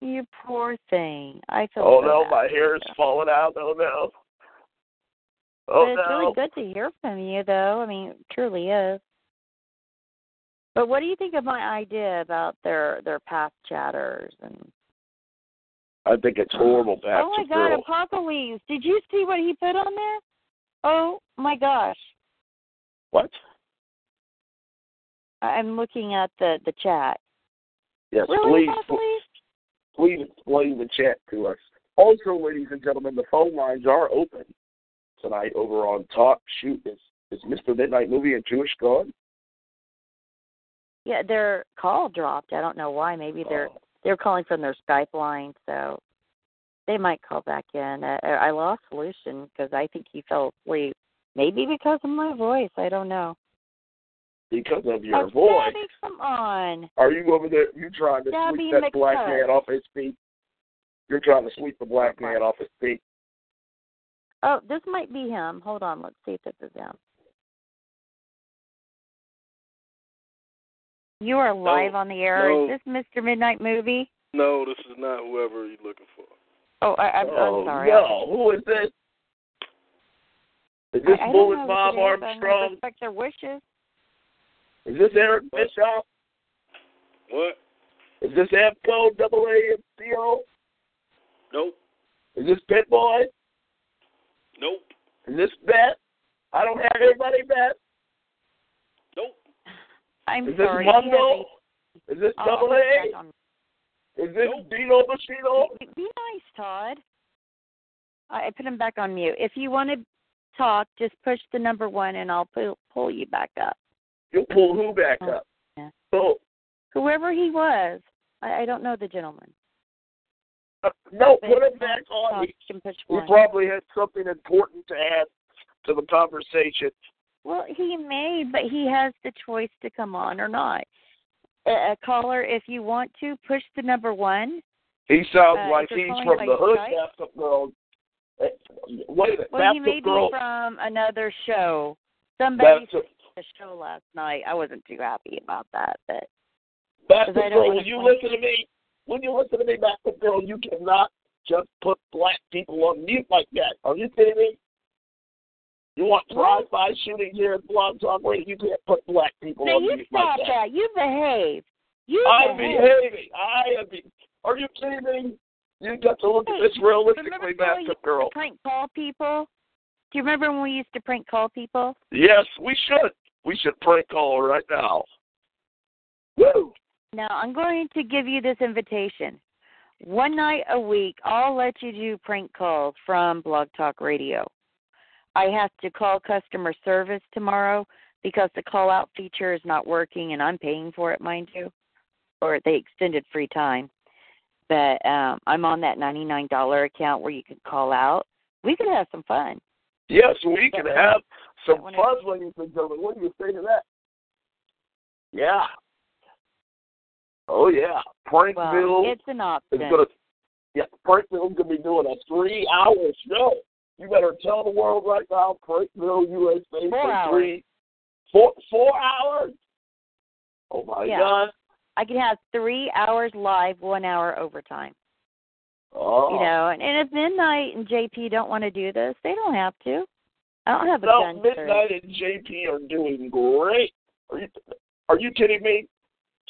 You poor thing. I feel Oh no, my hair is falling out. Oh no. Oh, but Oh it's no. really good to hear from you, though. I mean, it truly is. But what do you think of my idea about their their past chatters and? I think it's horrible, bathtub oh my God. Apocalypse! Did you see what he put on there? Oh my gosh! What? I'm looking at the the chat. Yes, Really, please, Apocalypse? please explain the chat to us. Also, ladies and gentlemen, the phone lines are open tonight over on Talk Shoe. Is is Mr. Midnight Movie and Jewish gone? Yeah, their call dropped. I don't know why. Maybe they're Oh. They're calling from their Skype line, so they might call back in. Uh, I lost Solution because I think he fell asleep. Maybe because of my voice. I don't know. Because of your oh, voice. Debbie, come on. Are you over there? You trying to Debbie sweep that black man off his feet? You're trying to sweep the black man off his feet. Oh, this might be him. Hold on. Let's see if this is him. You are live on the air. no. Is this Mr. Midnight Movie? No, this is not whoever you're looking for. Oh, I, I'm, oh I'm sorry. no! Who is this? Is this I, I don't Bullet Bob who it is. I'm Armstrong? respect their wishes. Is this Eric Bischoff? What? Is this Amco Double A M C O? Nope. Is this Pit Boy? Nope. Is this Bet? I don't have anybody Bet. Nope. I'm Is this sorry. he Mundo? Is this I'll- Double A? on- Is this Dino Machino? Be be nice, Todd. I I put him back on mute. If you want to talk, just push the number one, and I'll pull pull you back up. You'll pull who back Oh, up? yeah. Oh, Whoever he was, I, I don't know the gentleman. uh, no, But put him back you want to on. talk, He, push he probably had something important to add to the conversation. Well, he may, but he has the choice to come on or not. A, a caller, if you want to, push the number one. He sounds Uh, like he's from the hood? Bathtub Girl. Wait a minute, Well, he may Girl. be from another show. Somebody Bathtub, the show last night. I wasn't too happy about that, but don't Girl, when you listen to me, when you listen to me, Bathtub Girl, you cannot just put black people on mute like that. Are you kidding me? You want What? drive-by shooting here at Blog Talk Radio? You can't put black people now on you stop like that. that. You behave. You I'm behave. behaving. I am. Be- Are you kidding? You got to look at this realistically, Remember when we Bathtub used Girl. prank call people? Do you remember when we used to prank call people? Yes, we should. We should prank call right now. Woo! Now I'm going to give you this invitation. One night a week, I'll let you do prank calls from Blog Talk Radio. I have to call customer service tomorrow because the call out feature is not working and I'm paying for it, mind you, or the extended free time. But um, I'm on that $99 account where you can call out. We could have some fun. Yes, we can have some fun, ladies and gentlemen. What do you say to that? Yeah. Oh yeah, Prankville Well, it's an is option. gonna. Yeah, Prankville's gonna be doing a three-hour show. You better tell the world right now, Prankville, USA, Four for hours. three, four, four hours. Oh my Yeah. God! I could have three hours live, one hour overtime. Oh. You know, and, and if Midnight and JP don't want to do this, they don't have to. I don't have a no, gun. Midnight and JP are doing great. Are you are you kidding me?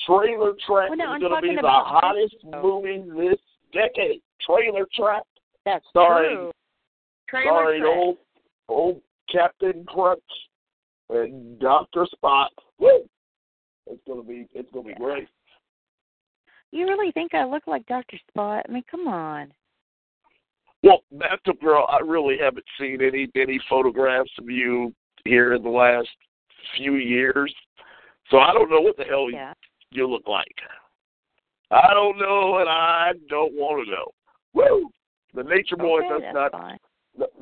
Trailer Track Well, no, is going to be the hottest movie this decade. Trailer Track. That's starring true. Trailer starring Track. old old Captain Crunch and Doctor Spot. Woo! It's gonna be it's gonna be great. You really think I look like Dr. Spot? I mean, come on. Well, Bathtub Girl, I really haven't seen any any photographs of you here in the last few years, so I don't know what the hell Yeah. you look like. I don't know, and I don't want to know. Woo! The Nature Boy Okay, does that's not. fine.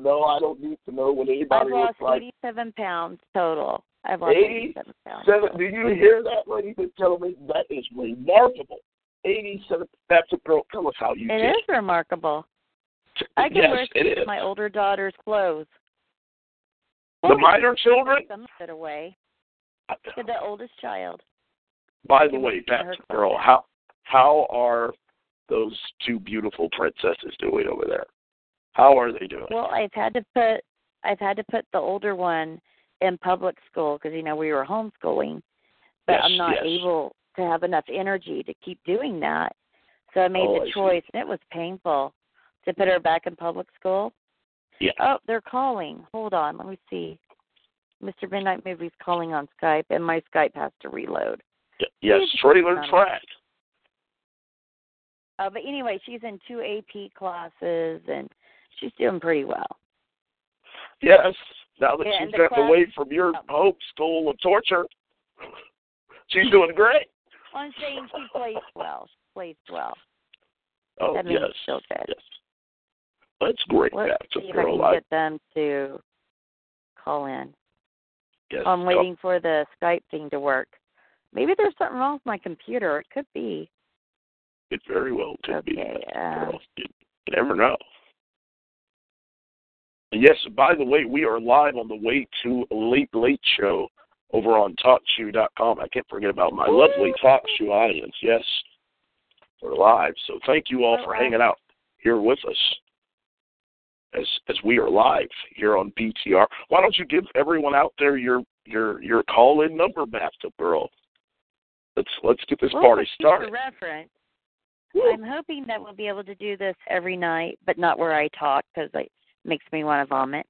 No, I don't need to know what I've anybody lost looks like. 87 pounds total. I've lost 87 pounds. Seven. Do you hear that, lady? Been telling me that is remarkable. Eighty-seven. That's a girl. Tell us how you It is remarkable. I can yes, wear it is. my older daughter's clothes. The minor children. Some of it away. To the oldest child. By the way, we get her Baptist girl, how how are those two beautiful princesses doing over there? How are they doing? Well, I've had to put I've had to put the older one in public school because you know we were homeschooling, but Yes, I'm not yes. able to have enough energy to keep doing that. So I made Oh, I the see. choice, and it was painful to put her back in public school. Yeah. Oh, they're calling. Hold on, let me see. Mr. Midnight Movie's calling on Skype, and my Skype has to reload. Y- yes, trailer track. Uh, but anyway, she's in two AP classes, and she's doing pretty well. Yes. Now that Yeah, she's gotten away from your home school of torture, she's doing great. Well, I'm saying she plays well. She plays well. Oh that yes, still good. yes. That's great, Let's see if I can get them to call in. yes, I'm go- waiting for the Skype thing to work. Maybe there's something wrong with my computer. It could be. It very well could be. Okay. Baptist Um. You, you never know. Yes, by the way, we are live on the way to Late Late Show over on TalkShoe.com. I can't forget about my lovely TalkShoe audience. Yes, we're live. So thank you all for hanging out here with us as as we are live here on BTR. Why don't you give everyone out there your your your call in number, Bathtub Girl? Let's let's get this well, party started. reference, I'm hoping that we'll be able to do this every night, but not where I talk because it makes me want to vomit.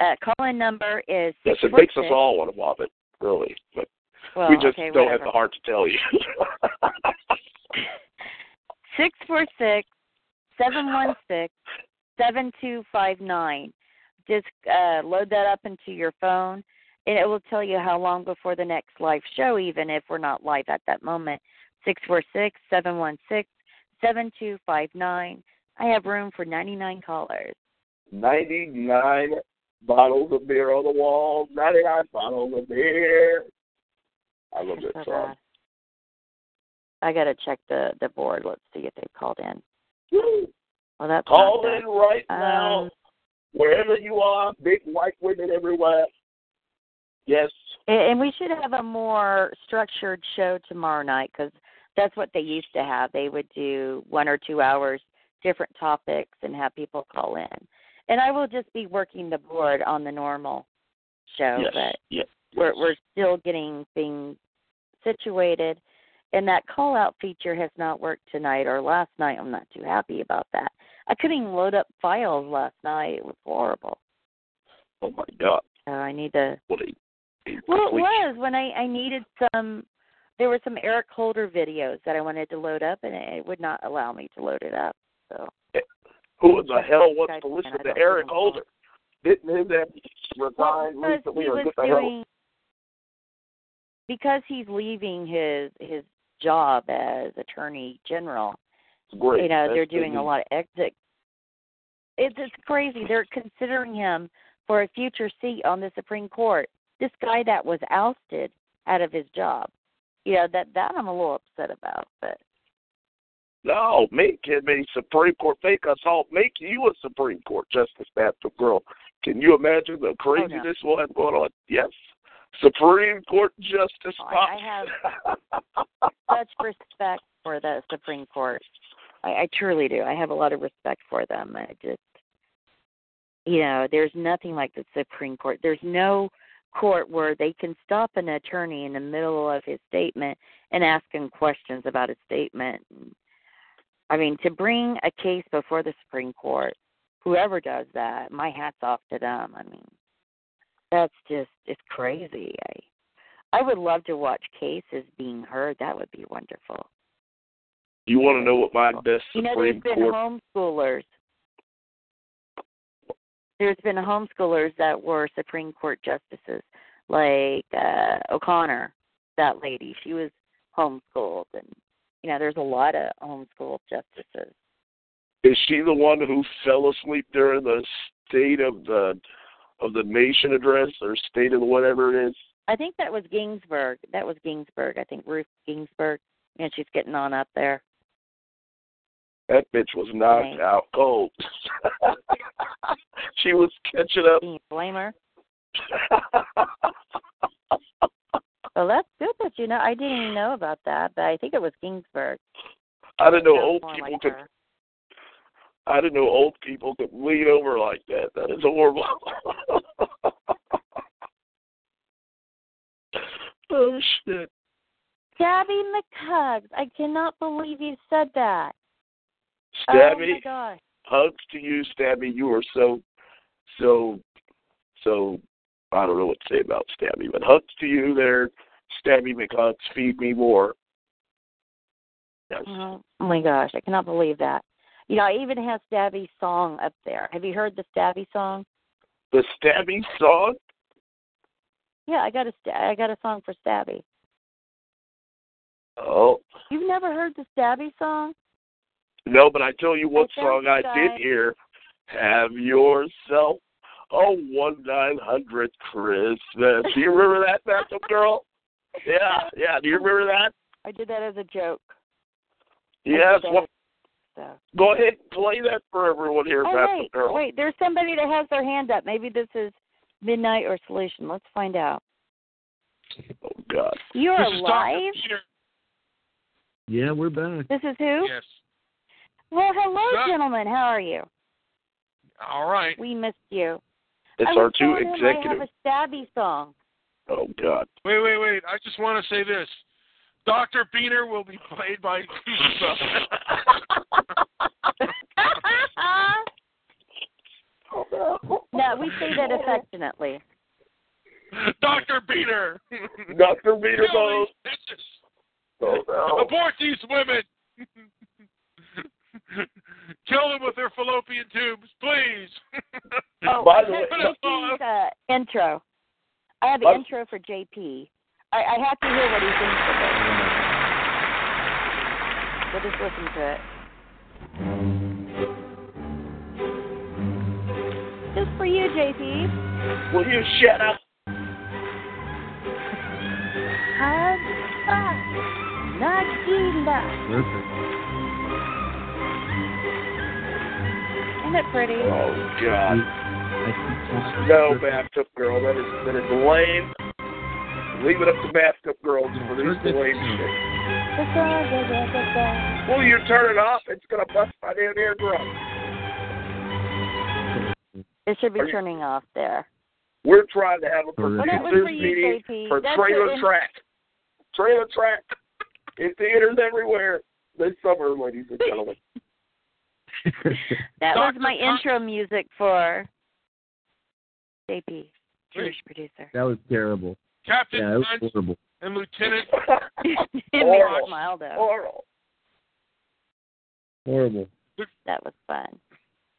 Uh, call-in number is Yes, it makes us all want to vomit, really. But Well, we just okay, don't whatever. have the heart to tell you. six four six seven one six seven two five nine. Just uh, load that up into your phone, and it will tell you how long before the next live show, even if we're not live at that moment. Six four six seven one six seven two five nine. I have room for ninety nine callers. 99 bottles of beer on the wall, 99 bottles of beer. I love that So song. I gotta check the the board. Let's see if they've called in. Woo. Well, that's Call in right now, Um, wherever you are, big white women everywhere. Yes. And and we should have a more structured show tomorrow night because that's what they used to have. They would do one or two hours, different topics, and have people call in. And I will just be working the board on the normal show, yes. but yes. we're we're still getting things situated. And that call out feature has not worked tonight or last night. I'm not too happy about that. I couldn't even load up files last night. It was horrible. Oh my God. So I need to What a, a well, it was when I I needed some. There were some Eric Holder videos that I wanted to load up, and it would not allow me to load it up. So eh, Who in the hell wants to listen to Eric Holder? Didn't him that well, resign because recently or get the hell? because he's leaving his his job as attorney general. Great. You know, That's they're doing a lot of exit. It's it's crazy. They're considering him for a future seat on the Supreme Court. This guy that was ousted out of his job. You know that that I'm a little upset about, but No, make him a Supreme Court. Make us all make you a Supreme Court justice, Baptist girl. Can you imagine the oh, craziness we'll have going on? Yes, Supreme Court justice. Oh, I, I have such respect for the Supreme Court. I, I truly do. I have a lot of respect for them. I just, you know, there's nothing like the Supreme Court. There's no court where they can stop an attorney in the middle of his statement and ask him questions about his statement. I mean, to bring a case before the Supreme Court, whoever does that, my hat's off to them. I mean, that's just it's crazy. I I would love to watch cases being heard. That would be wonderful. You want to know what my best You know, there's Supreme been Court? homeschoolers. There's been homeschoolers that were Supreme Court justices, like uh O'Connor, that lady. She was homeschooled, and you know, there's a lot of homeschooled justices. Is she the one who fell asleep during the State of the of the Nation address or State of the whatever it is? I think that was Ginsburg. That was Ginsburg. I think Ruth Ginsburg, and she's getting on up there. That bitch was knocked Right. out cold. she was catching up. Can you blame her? Well, that's good that you know. I didn't even know about that, but I think it was Ginsburg. I didn't know old people like could. her. I didn't know old people could lean over like that. That is horrible. oh shit! Gabby McHugs. I cannot believe you said that. Oh my Stabby, gosh. hugs to you, Stabby. You are so, so, so. I don't know what to say about Stabby, but hugs to you there, Stabby McHugs. Feed me more. Yes. Oh my gosh, I cannot believe that. You know, I even have Stabby's song up there. Have you heard the Stabby song? The Stabby song. Yeah, I got a I got a song for Stabby. Oh You've never heard the Stabby song? no, but I tell you what I song I did hear. Have yourself a one nine hundred Christmas. Do you remember that, Baptist girl? Yeah, yeah. Do you remember that? I did that as a joke. Yes. Well, So. go ahead, play that for everyone here, Oh, Baptist wait, girl. wait. There's somebody that has their hand up. Maybe this is Midnight or Solution. Let's find out. Oh God. You're This alive. Yeah, we're back. This is who? Yes. Well, hello, Doc- gentlemen. How are you? All right. We missed you. It's I our two telling him I have a Stabby song. Oh God. Wait, wait, wait. I just want to say this. Dr. Beaner will be played by no, we say that affectionately. Dr. Beaner. Dr. Beater Kill goes. Oh no. Abort these women. Kill them with their fallopian tubes, please. Oh, By the way- have JP's uh, intro. I have the What? intro for JP. I, I have to hear what he thinks of it. We'll just listen to it. Just for you, JP. Will you shut up? Hug, ah, Nagila. Perfect. Isn't it pretty? Oh God. I keep talking. No, bathtub girl. That is that is lame. Leave it up to bathtub girls for this lame shit. Will you turn it off? It's gonna bust my damn eardrum. It should be Are you- turning off there. We're trying to have a Well, producers for meeting JP. for That's trailer track. Trailer track in theaters everywhere this summer, ladies and gentlemen. That was my Con- intro music for JP, Jewish producer. that was terrible. Captain Yeah, it was horrible. and Lieutenant. Didn't we rock Mildo? Oral. Horrible. That was fun.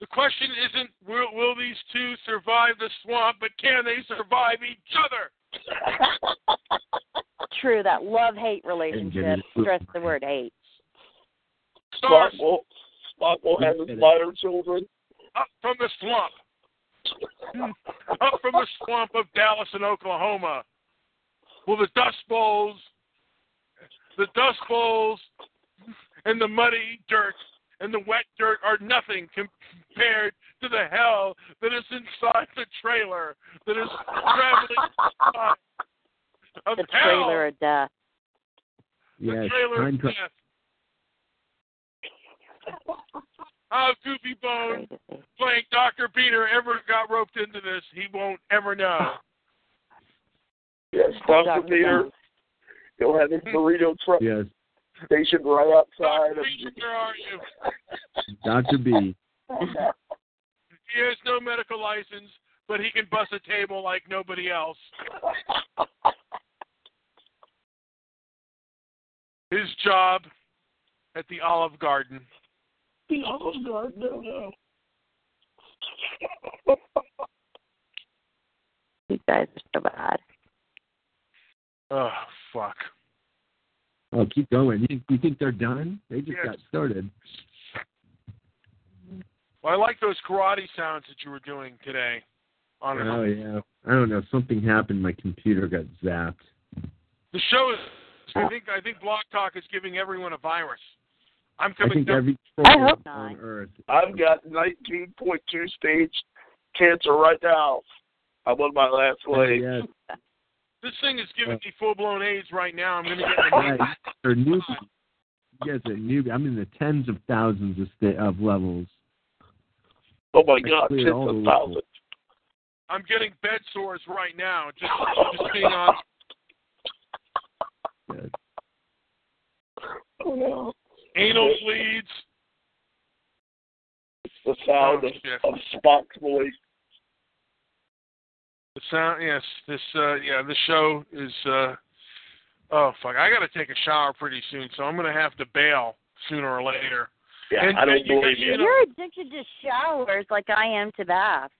The question isn't will will these two survive the swamp, but can they survive each other? True, that love hate relationship. Stress the word hate. Spock Stars will, Spock will have his minor children. up from the swamp. Mm. up from the swamp of Dallas and Oklahoma. Will the Dust Bowls, the Dust Bowls, and the muddy dirt and the wet dirt are nothing compared to the hell that is inside the trailer that is traveling inside of The hell. trailer of death. The Yes. trailer Time of death. How Goofy Bone playing Dr. Peter ever got roped into this. He won't ever know. Yes, Dr. Peter. He'll have his burrito truck Yes, stationed right outside. Dr. Of Peter, where are you? Dr. B. He has no medical license, but he can bust a table like nobody else. His job at the Olive Garden. The Olive Garden. No, no. You guys are so bad. Oh, fuck. Oh, keep going. You, you think they're done? They just Yes. got started. Well, I like those karate sounds that you were doing today. On Oh yeah. I don't know. Something happened. My computer got zapped. the show is. I think I think Blog Talk is giving everyone a virus. I'm coming. I coming think down. every I troll hope on Earth. I've got 19.2 stage cancer right now. I'm on my last leg. Yes. This thing is giving me full blown AIDS right now. I'm going to get my Right. They're newbie. You guys are newbie. I'm in the tens of thousands of sta- of levels. Oh my I God, tens of thousands. I'm getting bed sores right now. Just just being on. Yes. Oh no. Anal bleeds. It's the sound Oh, of, shit. of Spock's voice. The sound. Yes. This. Uh. Yeah. This show is. Uh. Oh fuck! I got to take a shower pretty soon, so I'm going to have to bail sooner or later. Yeah, And- I don't and you- believe you you. know- You're addicted to showers like I am to baths.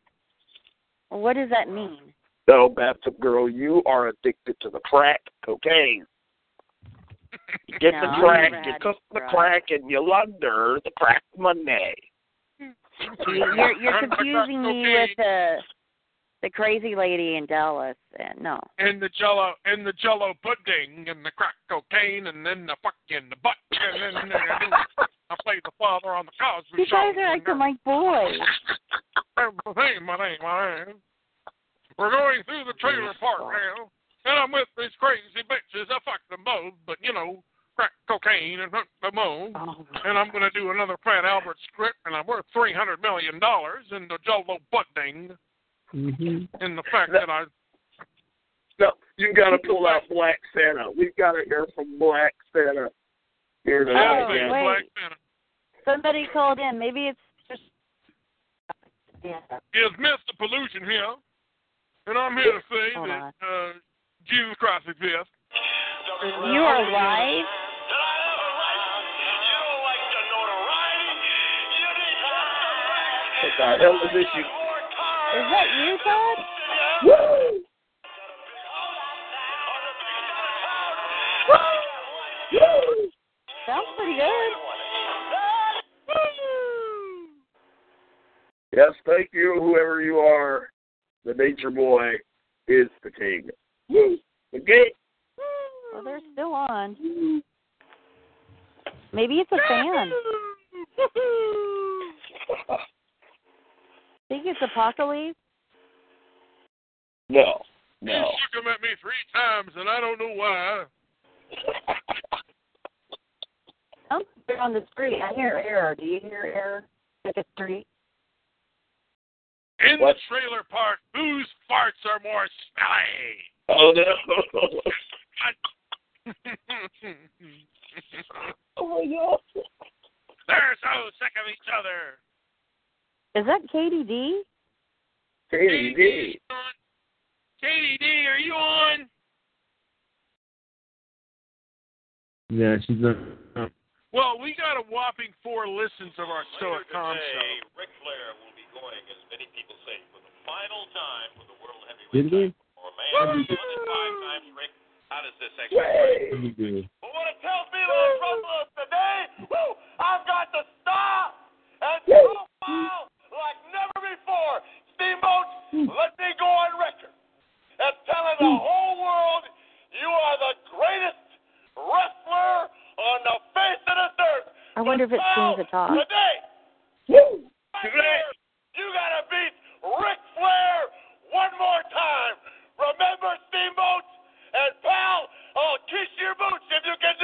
What does that mean? No, bathtub girl, you are addicted to the crack cocaine. You get the crack, never you cook the crack. crack, and you launder the crack money. You're you're confusing me with the the crazy lady in Dallas. And no, and the jello and the jello pudding and the crack cocaine and then the fucking the butt and then uh, I played the father on the Cosby you Show. guys are acting like boys. Hey, my name, my name. We're going through the trailer park now, and I'm with these crazy bitches. I fuck them both, but you know, crack cocaine and hooked them both. Oh, And I'm going to do another Fat Albert script, and I'm worth three hundred million dollars in the jello pudding, hmm and the fact that I No, you got to pull out Black Santa. We've got to hear from Black Santa here tonight. Oh, man. wait. Black Santa. somebody called in. Maybe it's just. Yeah. is Mr. Pollution here, and I'm here to say Hold that uh, Jesus Christ exists. You are live. What the hell is this? You? Is that you, Todd? Woo! Woo! Sounds pretty good. Yes, thank you, whoever you are. The Nature Boy is the king. Woo! Okay. Well, they're still on. Maybe it's a fan. Think it's Apocalypse? No, You no. shook him at me three times, and I don't know why. Oh, I'm here on the street. I hear air. Do you hear air? Like a street? In What? the trailer park, whose farts are more smelly? Oh no! oh my god! They're so sick of each other. Is that Katie D? Katie D. Katie D, are you on? Yeah, she's not. Well, we got a whopping four listens of our show at Com Show. Ric Flair will be going, as many people say, for the final time for the World Heavyweight Did we? Or a man who's done it five times, Rick. How does this actually work? What did we do? But what it tells me, Lord Russell, today, woo, I've got the star and profile like never before. Steamboat, let me go on record as telling the whole world you are the greatest wrestler on the face of this earth. I wonder if it Now, sings a talk. Today, Woo! right here, you gotta beat Ric Flair one more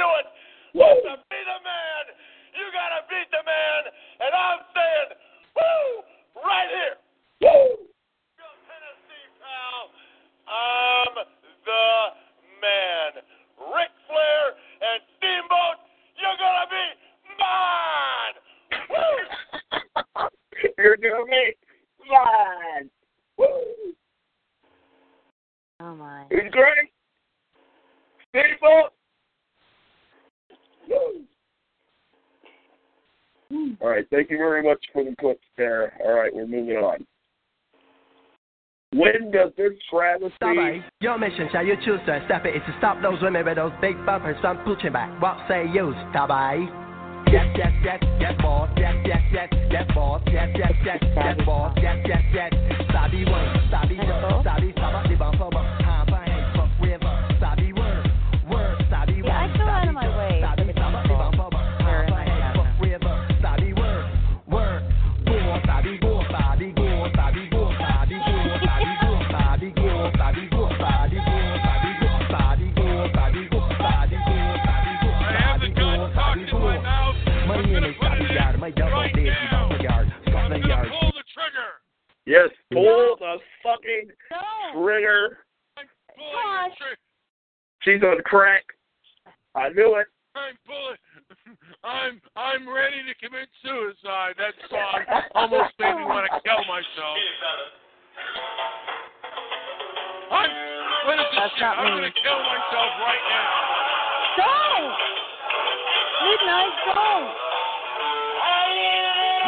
do it. Woo! To be the man, you got to beat the man. And I'm saying, woo, right here. Woo! Go Tennessee, pal. I'm the man. Ric Flair and Steamboat, you're going to be mine. Woo! you're going to mine. Woo! Oh, my. It's great. Steamboat. All right, thank you very much for the clips there. All right, we're moving on. When does this travesty Stop Your mission, shall you choose to accept it, is to stop those women with those big bumpers on pushing back. What say you, stop Yes, yes, yes, yes, boss, yes, yes, yes, yes, boss, yes, yes, yes, yes, boss, yes, yes, yes. Sabi word, sabi uh-huh. word, sabi sabak di bumper bump, Yes, pull the fucking trigger. Pull. She's on crack. I knew it. I'm pulling. I'm I'm ready to commit suicide. That song almost made me want to kill myself. I'm what is this shit? I'm gonna kill myself right now. Don't! Midnight, don't!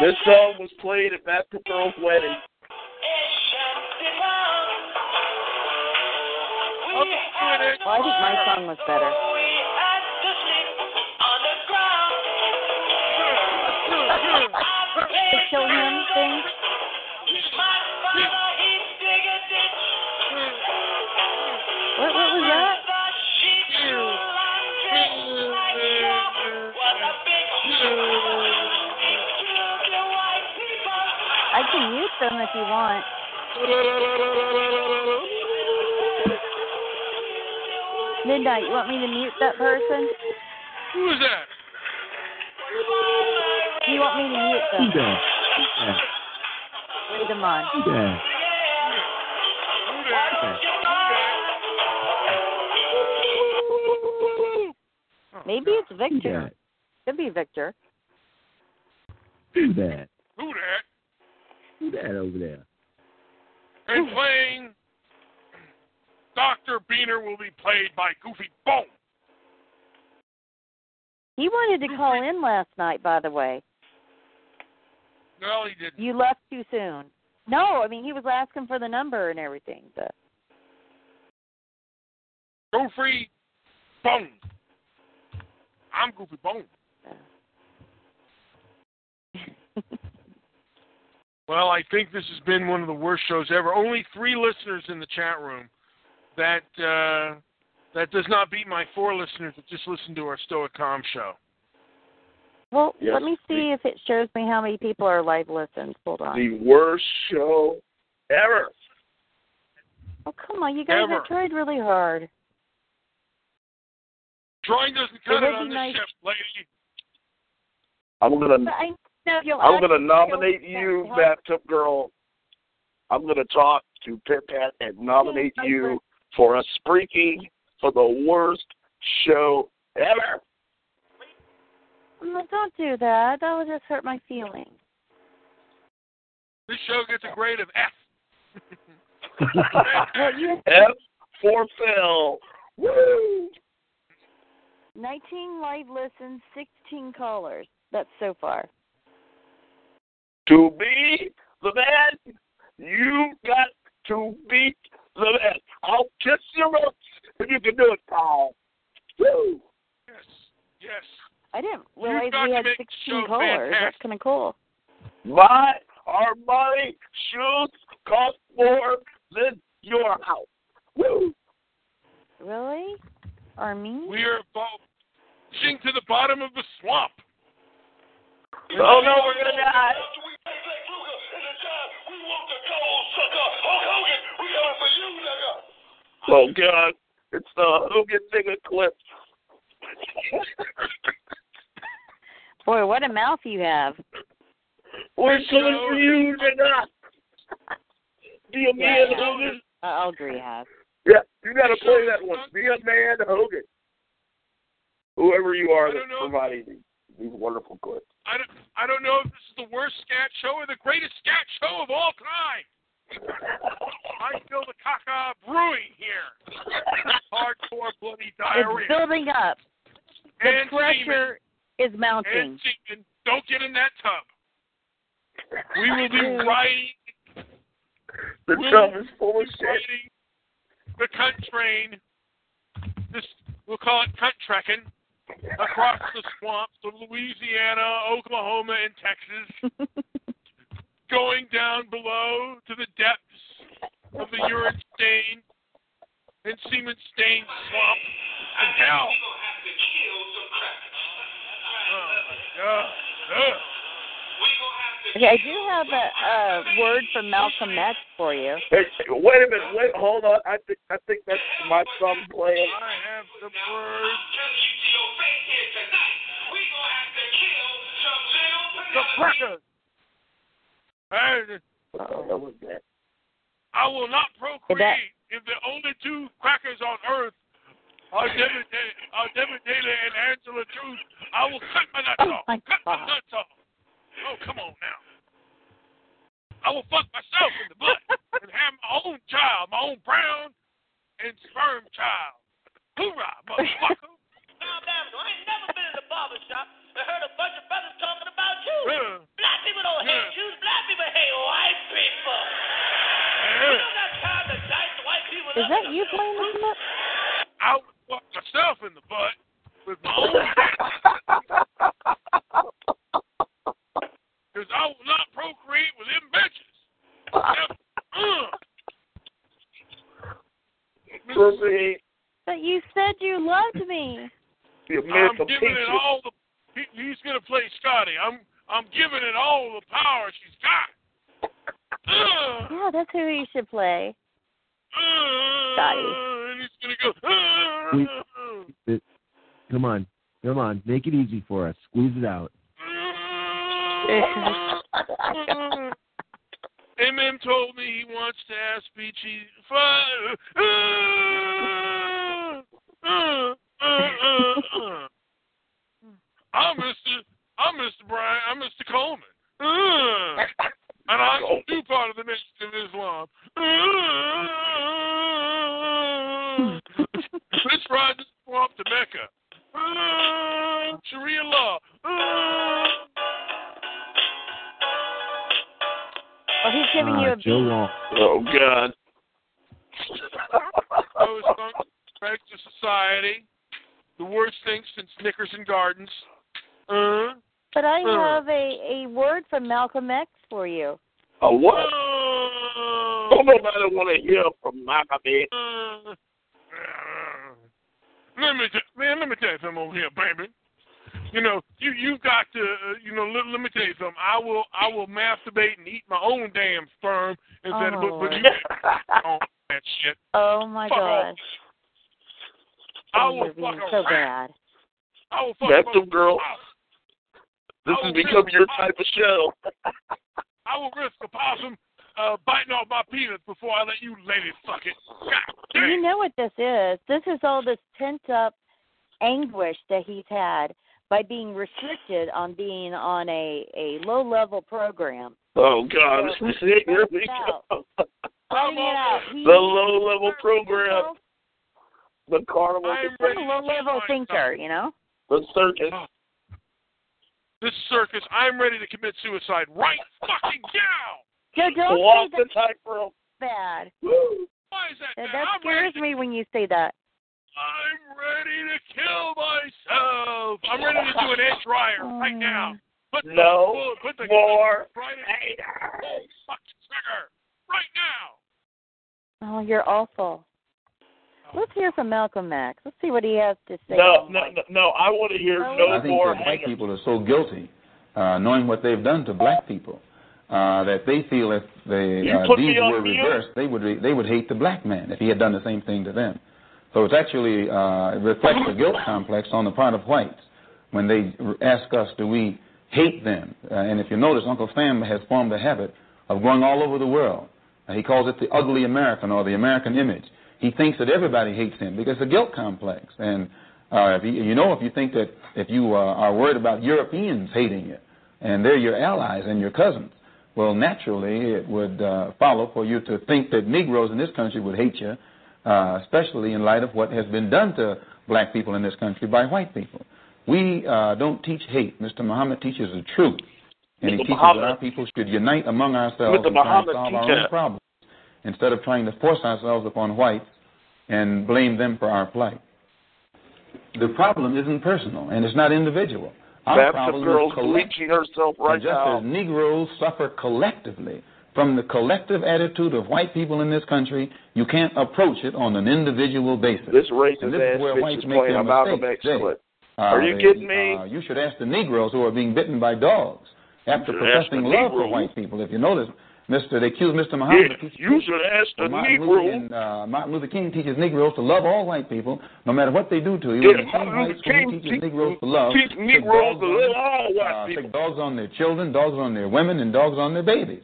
This song was played at Baptist Girl's wedding. Well, I think my song was better. The kill him thing. What, what was that? I can mute them if you want. Midnight, you want me to mute that person? Who is that? You want me to mute Who's them? that? Who's that? Leave them on. Who's that? Maybe it's Victor. Could be Victor. Who's that? Who that? Who's that over there? And playing Dr. Beaner will be played by Goofy Bone. He wanted to call in last night, by the way. No, he didn't. You left too soon. No, I mean he was asking for the number and everything. But Goofy Bone. I'm Goofy Bone. Well, I think this has been one of the worst shows ever. Only three listeners in the chat room. That uh, that does not beat my four listeners that just listen to our Stoic Com show. well, Yes, let me see if it shows me how many people are live listens. Hold on. The worst show ever. Oh come on, you guys Ever. have tried really hard. Drawing doesn't cut would it on this nice- ship, lady. I'm gonna I know you'll I'm gonna nominate you, help. Bathtub Girl. I'm gonna talk to Pit Pat and nominate you for a spreaking for the worst show ever. No, don't do that. That would just hurt my feelings. This show gets a grade of F. F for Phil. Woo! 19 live listens, 16 callers. That's so far. To be the man, you got to beat the man. I'll kiss your lips if you can do it, Paul. Woo! Yes. Yes. I didn't You've realize we had 16 show callers. That's kind of cool. My Armani shoes cost more than your house. Woo! Really? Armin? We are about pushing to the bottom of the swamp. Oh no, we're gonna die. Oh God, it's the Hogan nigga clip. Boy, what a mouth you have. We're coming for you, nigga. Be a man, Yeah. Hogan. Uh, I'll agree, have. Yeah, you gotta play that one. Be a man, Hogan. Whoever you are I that's don't know. providing these wonderful clips. I don't, I don't know if this is the worst scat show or the greatest scat show of all time. I feel the caca brewing here. Hardcore bloody diarrhea. It's building up. The and pressure is mounting. and semen. Don't get in that tub. We will be riding. The we'll tub is full of shit. The cunt train. This we'll call it cunt trekking across the swamps of Louisiana, Oklahoma, and Texas. going down below to the depths of the urine stain and semen stained swamp and hell. Oh my God. Ugh. Okay, I do have a, a word from Malcolm X for you. Hey, wait a minute. Wait, hold on. I think I think that's my thumb playing. I have the word. The crackers. Hey, Oh, that was that. I will not procreate that- if the only two crackers on earth are David, are David Taylor and Angela Truth. I will cut my nuts Oh off. my cut my God. nuts off. Oh, come on now. I will fuck myself in the butt and have my own child, my own brown and sperm child. Hoorah, motherfucker. Now, damn, I ain't never been in a barber shop and heard a bunch of brothers talking about you. Yeah. Black people don't hate Yeah. Jews. Black people hate white people. We don't got time to dice white people Is up that you playing this clip? I will fuck myself in the butt with my own Because I will not procreate with them bitches. Never. Uh. But you said you loved me. you I'm missed a giving it all the. He, he's gonna play Scotty. I'm I'm giving it all the power she's got. Uh, Yeah, that's who he should play. uh, Scotty. And he's gonna go. We- Uh, It- come on, come on, make it easy for us. Squeeze it out. MM told me he wants to ask Beachy. Fi- uh, uh, uh, uh, uh. I'm Mr. I'm Mr. Brian. I'm Mr. Coleman. Uh, and I'm too part of the Nation of Islam. Uh, let's ride this swamp to Mecca. Uh, Sharia law. Uh, Well, he's giving you Ah, a Joe beat. Long. Oh God. Those back to society. The worst thing since Snickers and Gardens. Uh, But I Uh. have a, a word from Malcolm X for you. A what? uh, Don't nobody want to hear from Malcolm X. uh, let me, t- man, let me tell you something over here, baby. You know, you you got to, uh, you know, let, let me tell you something. I will I will masturbate and eat my own damn sperm instead Oh, of but, but you on that shit. Oh my Fuck off. gosh. I Oh, will you're fuck a so rat. bad. I will fuck That's a the girl. This I has become risk- your type of show. I will risk a possum uh, biting off my penis before I let you ladies suck it. God damn. You know what this is? This is all this pent up anguish that he's had by being restricted on being on a, a low level program. Oh God, this is it. Here we Out. go. Letting it out. He- The low level program, the carnival, I'm He's ready a low level thinker, you know? the circus. This circus, I'm ready to commit suicide right fucking now. Joe, don't Walk say the tightrope. that bad. Why is that? That, that I'm ready. scares me when you say that. I'm ready to kill myself. I'm ready to do an edge dryer right now. Put the, No put the more right in haters. oh, fuck trigger right now. Oh, you're awful. Let's hear from Malcolm X. Let's see what he has to say. No, no, no, no. I want to hear no I think more that white people are so guilty, uh, knowing what they've done to black people, uh, that they feel if the uh, deeds were reversed, they would re- they would hate the black man if he had done the same thing to them. So it's actually uh, it reflects a guilt complex on the part of whites when they ask us, do we hate them? Uh, and if you notice, Uncle Sam has formed a habit of going all over the world. Uh, he calls it the ugly American or the American image. He thinks that everybody hates him because it's a guilt complex. And Uh, if you, you know, if you think that if you uh, are worried about Europeans hating you, and they're your allies and your cousins, well, naturally it would uh, follow for you to think that Negroes in this country would hate you, uh, especially in light of what has been done to black people in this country by white people. We uh, don't teach hate. Mr. Muhammad teaches the truth. And he teaches Muhammad- that our people should unite among ourselves Mr. and try solve our own problems instead of trying to force ourselves upon whites and blame them for our plight. The problem isn't personal and it's not individual. Our That's problem girl's is collective. herself right and just now. as Negroes suffer collectively from the collective attitude of white people in this country, you can't approach it on an individual basis. This racist And this ass is where whites is make their a mistakes. Uh, Are you they- kidding me? Uh, you should ask the Negroes who are being bitten by dogs after You should ask professing love for white people. If you notice, Mister, they accuse Mr. Muhammad Yeah, of you should ask the Martin Negro. Luther, and, uh, Martin Luther King teaches Negroes to love all white people, no matter what they do to you. Yeah, Martin Luther King teaches teach- Negroes to love. teach Negroes to love all white uh, people. Stick dogs on their children, dogs on their women, and dogs on their babies.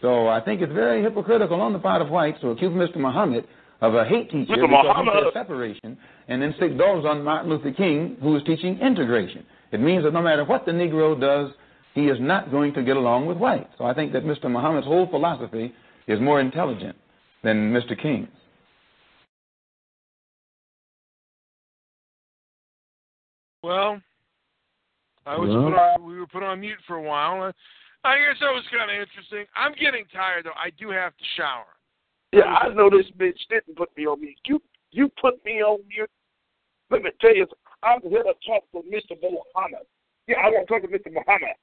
So I think it's very hypocritical on the part of whites to accuse Mr. Muhammad of a hate teacher Mr. because Muhammad- said separation, and then stick dogs on Martin Luther King, who is teaching integration. It means that no matter what the Negro does, he is not going to get along with whites. So I think that Mr. Muhammad's whole philosophy is more intelligent than Mr. King's. Well, I was Well. put on, we were put on mute for a while. Uh, I guess that was kind of interesting. I'm getting tired though. I do have to shower. Yeah, I know this bitch didn't put me on mute. You you put me on mute. Let me tell you, I'm here to talk to Mr. Muhammad. Yeah, I want to talk to Mr. Muhammad.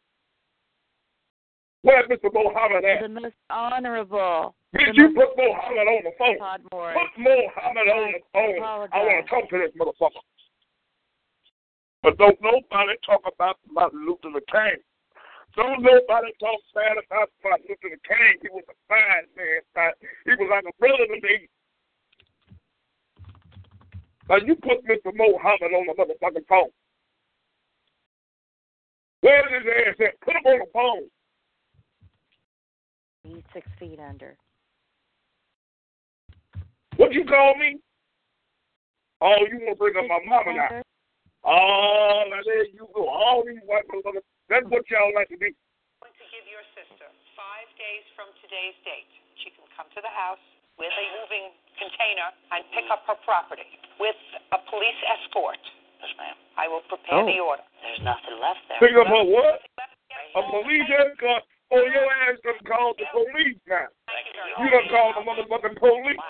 Where's Mr. Muhammad at? The most honorable. Did you put Muhammad on the phone. Put Muhammad on the phone. I want to talk to this motherfucker. But don't nobody talk about Martin Luther King. Don't nobody talk bad about Martin Luther King. He was a fine man. He was like a brother to me. Now you put Mr. Muhammad on the motherfucking phone. Where's his ass at? Put him on the phone. He's six feet under. What you call me? Oh, you want to bring up my mama now? Oh, now there you go. All these white motherfuckers. That's what y'all like to be. going to give your sister five days from today's date. She can come to the house with a moving container and pick up her property with a police escort. Yes, ma'am. I will prepare the Oh. order. There's nothing left there. Pick up her what? A police escort. Oh, your ass done called the police now. You done called the motherfucking police.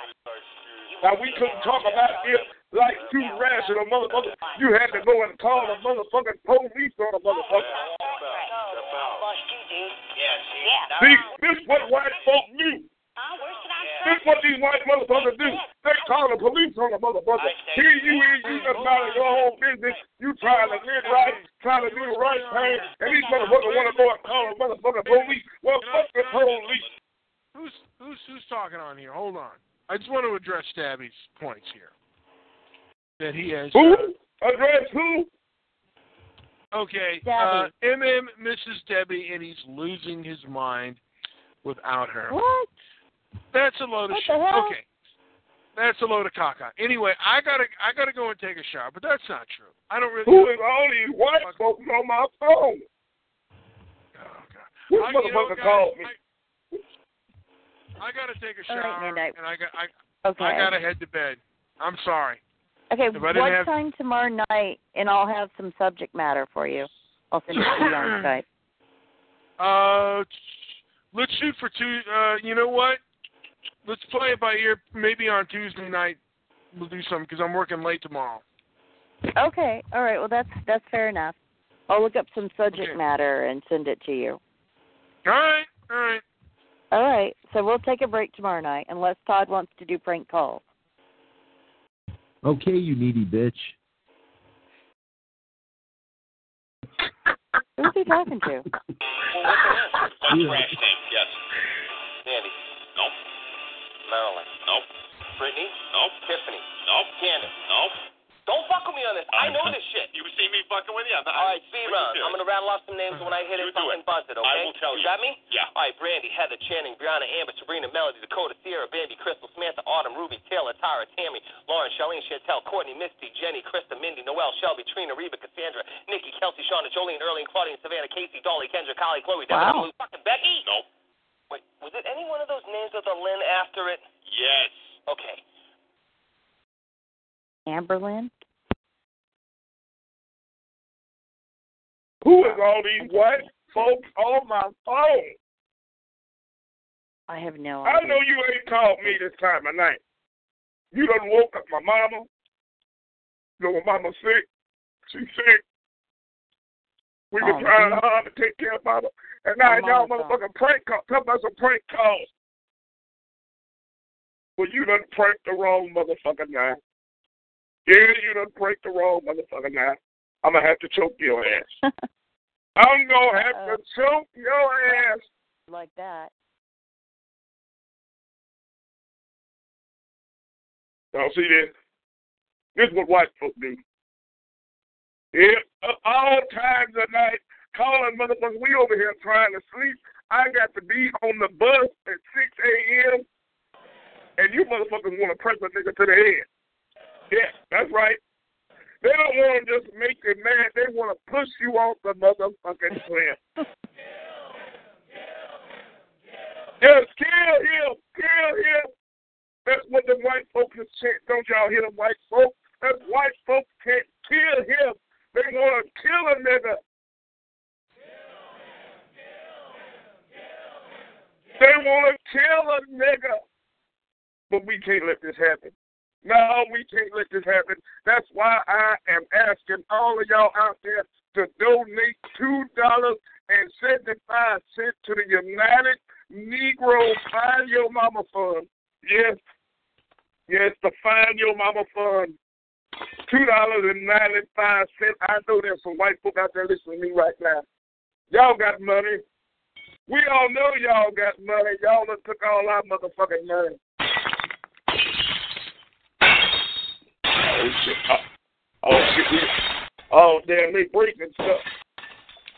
Now we couldn't talk about it like two rational motherfuckers. You had to go and call the motherfucking police on the motherfucker. See, this what white folk do. This what these white motherfuckers do. They call the police on the motherfucker. Here you is, you just minding your own business. You trying to live right, trying to do the right thing, and these motherfuckers want to go and call the motherfucking police. Well, fuck the police. Who's who's who's talking on here? Hold on. I just want to address Stabby's points here. That he has. Who? Uh, Address who? okay. Uh, Debbie. MM Mrs. Debbie, and he's losing his mind without her. What? That's a load of shit. Okay. That's a load of caca. Anyway, I gotta I gotta go and take a shower, but that's not true. I don't really. Who is all these white folks on my phone? This I- you know, motherfucker guys, called me. I gotta take a All right, shower, Midnight. and I got I Okay. I gotta head to bed. I'm sorry. Okay, If I what didn't have- time tomorrow night? And I'll have some subject matter for you. I'll send it to you on Skype. Uh, let's shoot for two. Uh, you know what? Let's play it by ear. Maybe on Tuesday night we'll do something because I'm working late tomorrow. Okay, all right. Well, that's that's fair enough. I'll look up some subject Okay. matter and send it to you. All right, all right. All right. So we'll take a break tomorrow night unless Todd wants to do prank calls. Okay, you needy bitch. Who's he talking to? Yeah. Crash team, yes. Sandy, nope. Marilyn, nope. Brittany, nope. Tiffany, nope. Candace, nope. Don't fuck with me on this. I know this shit. You see me fucking with you? I'm not, All right, speed round. I'm gonna rattle off some names mm-hmm. when I hit You it, fucking it. buzz it, okay? I will tell you. you. got me? Yeah. All right, Brandy, Heather, Channing, Brianna, Amber, Sabrina, Melody, Dakota, Sierra, Bambi, Crystal, Samantha, Autumn, Ruby, Taylor, Tara, Tammy, Lauren, Charlene, Chantel, Courtney, Misty, Jenny, Krista, Mindy, Noel, Shelby, Trina, Reba, Cassandra, Nikki, Kelsey, Shauna, Jolene, Erling, Claudine, Savannah, Casey, Dolly, Kendra, Kylie, Chloe, Deborah, Wow. Lou, fucking Becky. Nope. Wait, was it any one of those names with a Lynn after it? Yes. Okay. Amberlynn? Who is all these white folks on my phone? I have no I idea. know you ain't called me this time of night. You done woke up my mama. You know, my mama sick. She's sick. We been Oh, trying man. hard to take care of mama. And now Oh, y'all motherfucking prank call. Talk about some prank calls. Well, you done pranked the wrong motherfucker now. Yeah, you done pranked the wrong motherfucker now. I'm gonna have to choke your ass. I'm gonna have to choke your ass. like that. Y'all see this? This is what white folk do. Yeah, uh, all times of night, calling motherfuckers. We over here trying to sleep. I got to be on the bus at 6 a.m. And you motherfuckers want to press a nigga to the head. Yeah, that's right. They don't want to just make you mad. They want to push you off the motherfucking cliff. Yes, kill him, kill him. That's what the white folks is saying. Don't y'all hear the white folks? That white folks can't kill him. They want to kill a nigga. They want to kill a nigga. But we can't let this happen. No, we can't let this happen. That's why I am asking all of y'all out there to donate two dollars and seventy-five cents to the United Negro Find Your Mama Fund. Yes, yes, the Find Your Mama Fund. Two dollars and ninety-five cents. I know there's some white folk out there listening to me right now. Y'all got money. We all know y'all got money. Y'all done took all our motherfucking money. Oh shit. Oh, oh oh damn, they breaking stuff.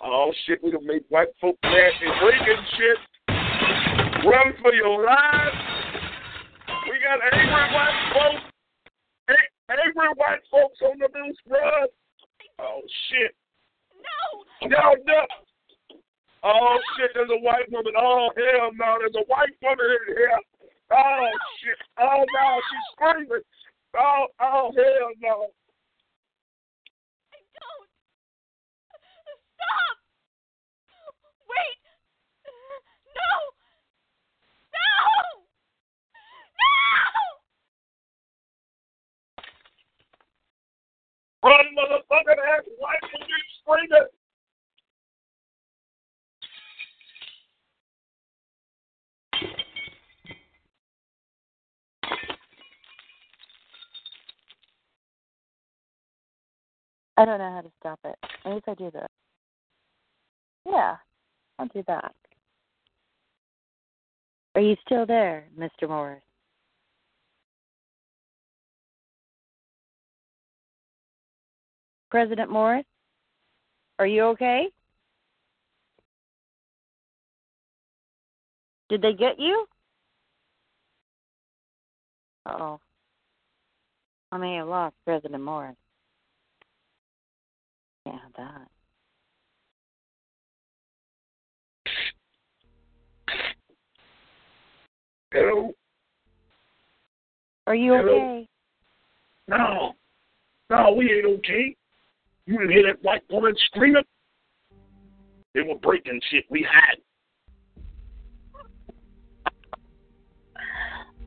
Oh shit, we done made white folk mad. They breaking shit. Run for your lives. We got angry white folks. Angry white folks on the news, bruh. Oh shit. No. Y'all done. Oh shit, there's a white woman. Oh hell no, there's a white woman in here. Oh shit. Oh no, she's screaming. Oh, oh hell no. I don't. Stop! Wait! No! No! No! Run, motherfucker, ass white woman screaming. I don't know how to stop it. At least I do this. Yeah, I'll do that. Are you still there, Mr. Morris? President Morris? Are you okay? Did they get you? oh. I may have lost President Morris. Yeah, that. Hello? Are you Hello? okay? No. No, we ain't okay. You didn't hear that white woman screaming? They were breaking shit we had.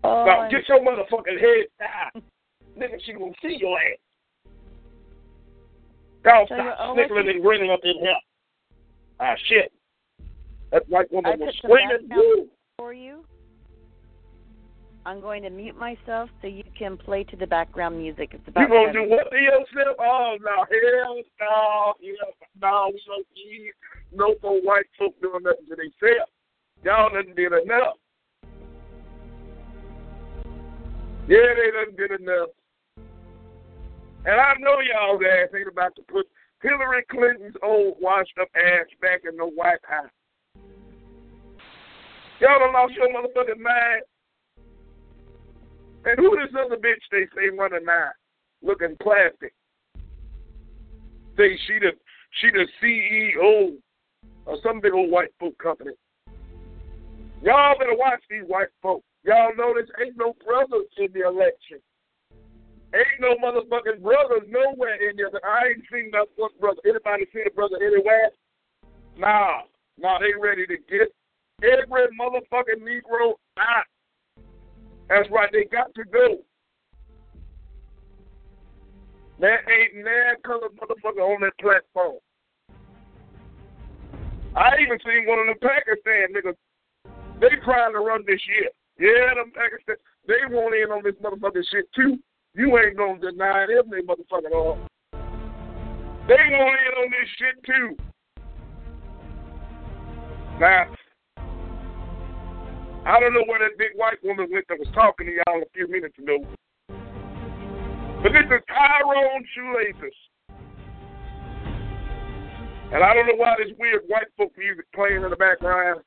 Oh, now, get your motherfucking head down. Nigga, she gonna see your ass. So you're stop snickling and grinning up in here. Ah, shit. That white woman put was screaming. for you. I'm going to mute myself so you can play to the background music. It's about You gonna do what to yourself? Oh no, hell no, hell no, we don't need no more white folk doing nothing to themselves. Y'all done did enough. Yeah, they done did enough. And I know y'all ass ain't about to put Hillary Clinton's old washed up ass back in the White House. Y'all done lost your motherfucking mind. And who this other bitch they say running now? Looking plastic. Say she the she the CEO of some big old white folk company. Y'all better watch these white folk. Y'all know this ain't no brothers in the election. Ain't no motherfucking brothers nowhere in there. I ain't seen that one brother. Anybody seen a brother anywhere? Nah. Nah, they ready to get every motherfucking Negro out. That's right, they got to go. There ain't nan color motherfucker on that platform. I even seen one of the Pakistan niggas. They trying to run this year. Yeah, them Pakistan, they want in on this motherfucking shit too. You ain't gonna deny them they motherfucking all. They want in on this shit too. Now, I don't know where that big white woman went that was talking to y'all a few minutes ago. But this is Tyrone Shoelaces. And I don't know why this weird white folk music playing in the background.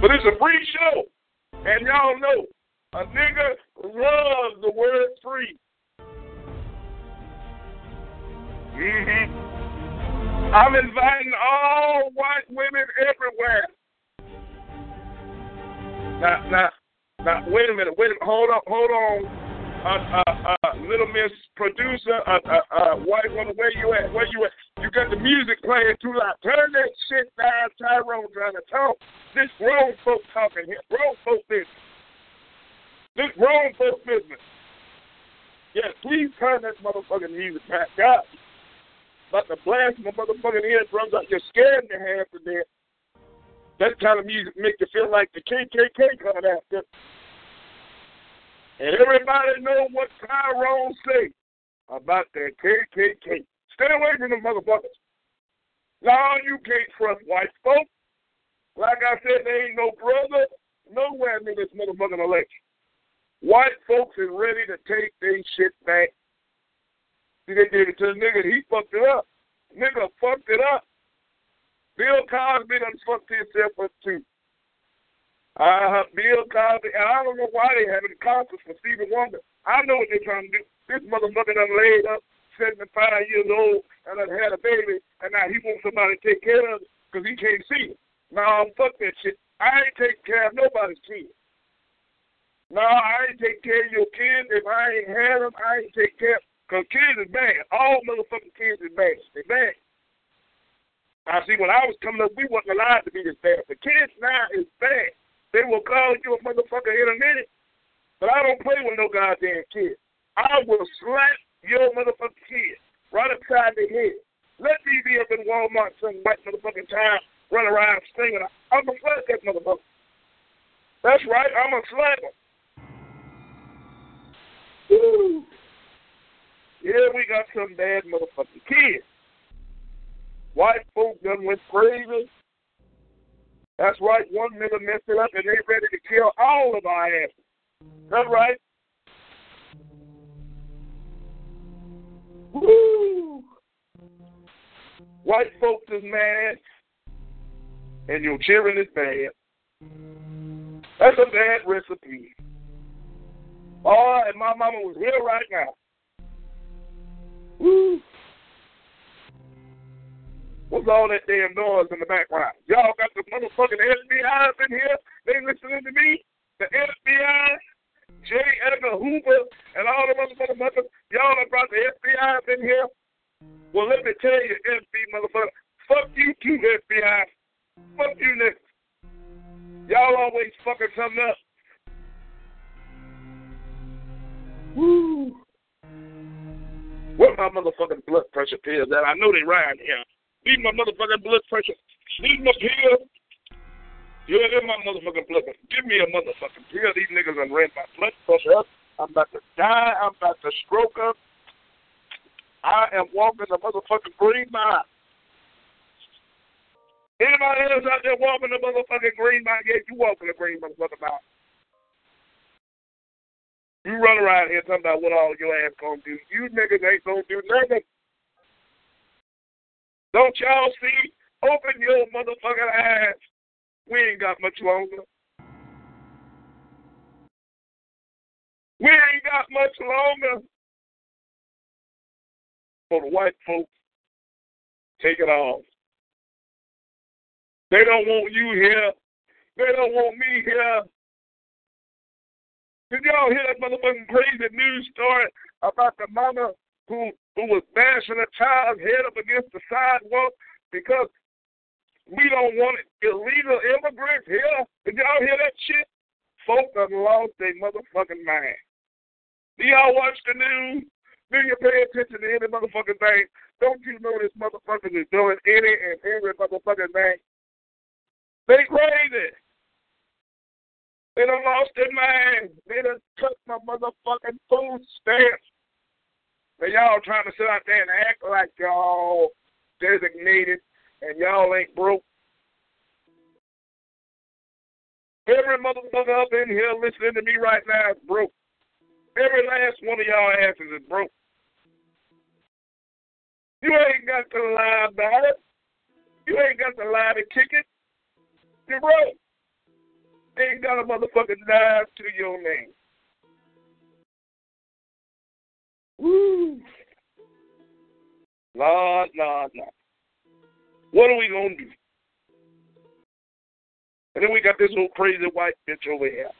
But it's a free show. And y'all know, a nigga loves the word free. Mm-hmm. I'm inviting all white women everywhere. Now, now, now, wait a minute, wait a minute, hold on, hold on. Uh, uh, uh, little Miss Producer, uh, uh, uh, white woman, where you at? Where you at? You got the music playing too loud. Turn that shit down. Tyrone trying to talk. This grown folk talking here. Grown folk business. This grown folk business. Yeah, please turn that motherfucking music back up. About to blast my motherfucking eardrums out. You're scared me half to death. That kind of music make you feel like the KKK coming after. And everybody know what Tyrone say about that KKK. Stay away from them motherfuckers. Now you can't trust white folks. Like I said, there ain't no brother nowhere in this motherfucking election. White folks is ready to take their shit back. See, they did it to the nigga. He fucked it up. Nigga fucked it up. Bill Cosby done fucked himself up too. Uh, Bill Cosby, and I don't know why they having concerts for Stevie Wonder. I know what they're trying to do. This motherfucker done laid up, 75 years old, and done had a baby, and now he wants somebody to take care of it because he can't see it. No, fuck that shit. I ain't taking care of nobody's kids. No, I ain't take care of your kids. If I ain't had them, I ain't take care Because kids is bad. All motherfucking kids is bad. They bad. I see, when I was coming up, we wasn't allowed to be this bad. The kids now is bad. They will call you a motherfucker in a minute. But I don't play with no goddamn kid. I will slap your motherfucking kid right upside the head. Let me be up in Walmart some white motherfucking time, run around singing. I'm gonna slap that motherfucker. That's right, I'm gonna slap him. Woo. Yeah, we got some bad motherfucking kids. White folk done went crazy. That's right, one nigga messed it up and they ready to kill all of our asses. That's right. Woo! White folks is mad and your children is bad. That's a bad recipe. Oh, and my mama was here right now. Woo! What's all that damn noise in the background? Y'all got the motherfucking FBI up in here. They listening to me. The FBI, J. Edgar Hoover, and all the motherfucking motherfuckers. Y'all have brought the FBI up in here. Well, let me tell you, FBI motherfucker. Fuck you too, FBI. Fuck you niggas. Y'all always fucking something up. Woo. Where my motherfucking blood pressure pills at? I know they riding here. Need my motherfucking blood pressure. Need my pill. Yeah, they're my motherfucking blood pressure. Give me a motherfucking pill. These niggas done ran my blood pressure up. I'm about to die. I'm about to stroke up. I am walking the motherfucking green mile. Anybody else out there walking the motherfucking green mile? Yeah, you walking the green motherfucking mile. You run around here talking about what all your ass gonna do. You niggas ain't gonna do nothing. Don't y'all see? Open your motherfucking eyes. We ain't got much longer. We ain't got much longer for the white folks. Take it off. They don't want you here. They don't want me here. Did y'all hear that motherfucking crazy news story about the mama who who was bashing a child's head up against the sidewalk because we don't want illegal immigrants here? Did y'all hear that shit? Folks have lost their motherfucking mind. Do y'all watch the news? Do you pay attention to any motherfucking thing? Don't you know this motherfucker is doing any and every motherfucking thing? They crazy. They done lost their mind. They done took my motherfucking food stamps. And y'all trying to sit out there and act like y'all designated and y'all ain't broke. Every motherfucker up in here listening to me right now is broke. Every last one of y'all asses is broke. You ain't got to lie about it. You ain't got to lie to kick it. You're broke. Ain't got a motherfucking dime to your name. Woo. Lord, Lord, Lord. What are we gonna do? And then we got this little crazy white bitch over here.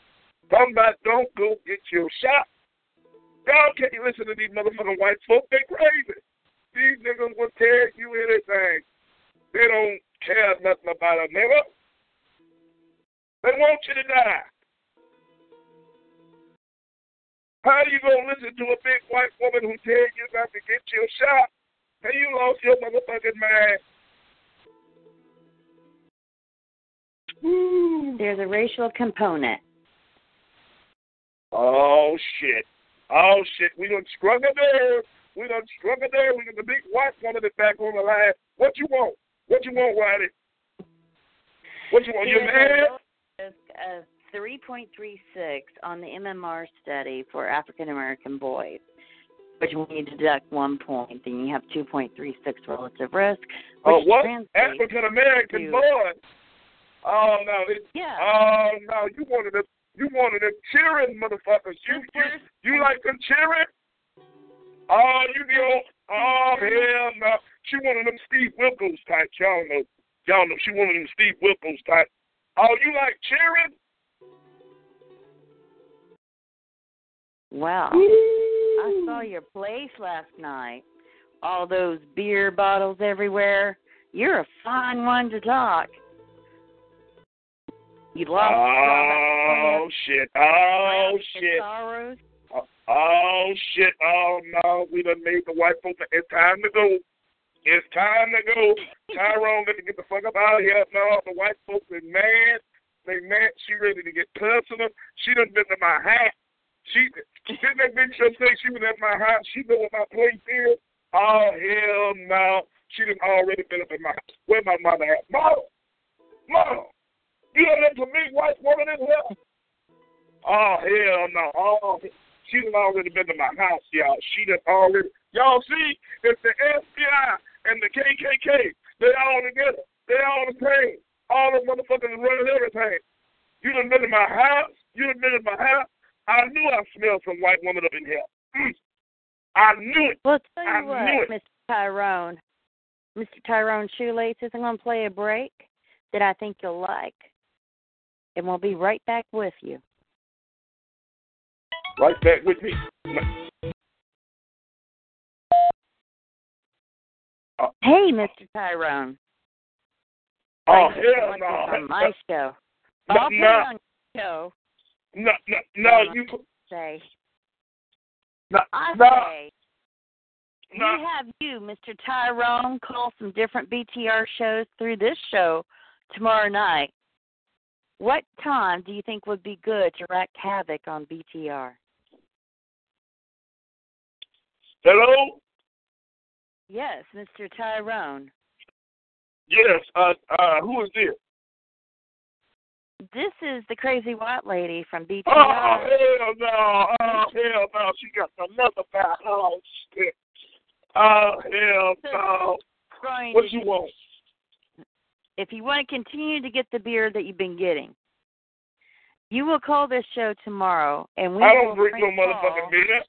Talking don't go get your shot. God can't listen to these motherfucking white folk. They crazy. These niggas will tell you anything. They don't care nothing about a nigga. They want you to die. How you gonna listen to a big white woman who tell you not to get your shot and you lost your motherfucking mind? There's a racial component. Oh shit. Oh shit. We done strung it there. We done strung it there. We got the big white woman that's back on the line. What you want? What you want, Whitey? What you want? You mad? There's a 3.36 on the MMR study for African American boys, which when you deduct one point, then you have 2.36 relative risk. Oh, what? African American boys? Oh no, it, Yeah. Oh no, you wanted them you wanted them cheering motherfuckers. You you, you like them cheering? Oh, you know oh hell no. She wanted them Steve Wilkos type. Y'all know y'all know she wanted them Steve Wilkos type. Oh, you like cheering? Wow. I saw your place last night. All those beer bottles everywhere. You're a fine one to talk. You lost Oh shit! Oh shit! sorrows. Oh, oh shit! Oh no, we done made the white folks. It's time to go. It's time to go. Tyrone got to get the fuck up out of here. No, the white folks is mad. They mad. She ready to get personal. She done been to my house. She didn't that bitch just say she was at my house. She know what my place is. Oh hell no. She done already been up in my house. Where my mother at? Mama, mama, you done let some big white woman in here? Oh hell no. Oh, she done already been to my house, y'all. She done already. Y'all see, it's the FBI and the KKK. They all together. They all the same. All the motherfuckers running everything. You done been to my house. You done been to my house. I knew I smelled some white woman up in here. Mm. I knew it. Well, tell you I what. Mr. Tyrone. Mr. Tyrone Shoelaces, I'm going to play a break that I think you'll like. And we'll be right back with you. Right back with me. Hey, Mr. Tyrone. Oh for hell no. On my show. I'll put it on your show. No, no, no, you Say. no, I no, say. no. You have you, Mr. Tyrone, call some different BTR shows through this show tomorrow night. What time do you think would be good to wreak havoc on BTR? Hello. Yes, Mr. Tyrone. Yes. Uh, uh, who is this? This is the crazy white lady from BTR. Oh hell no! Oh hell no! She got another bad. Oh shit! Oh hell no! Going What you want? If you want to continue to get the beer that you've been getting, you will call this show tomorrow, and we I don't drink no motherfucking beer.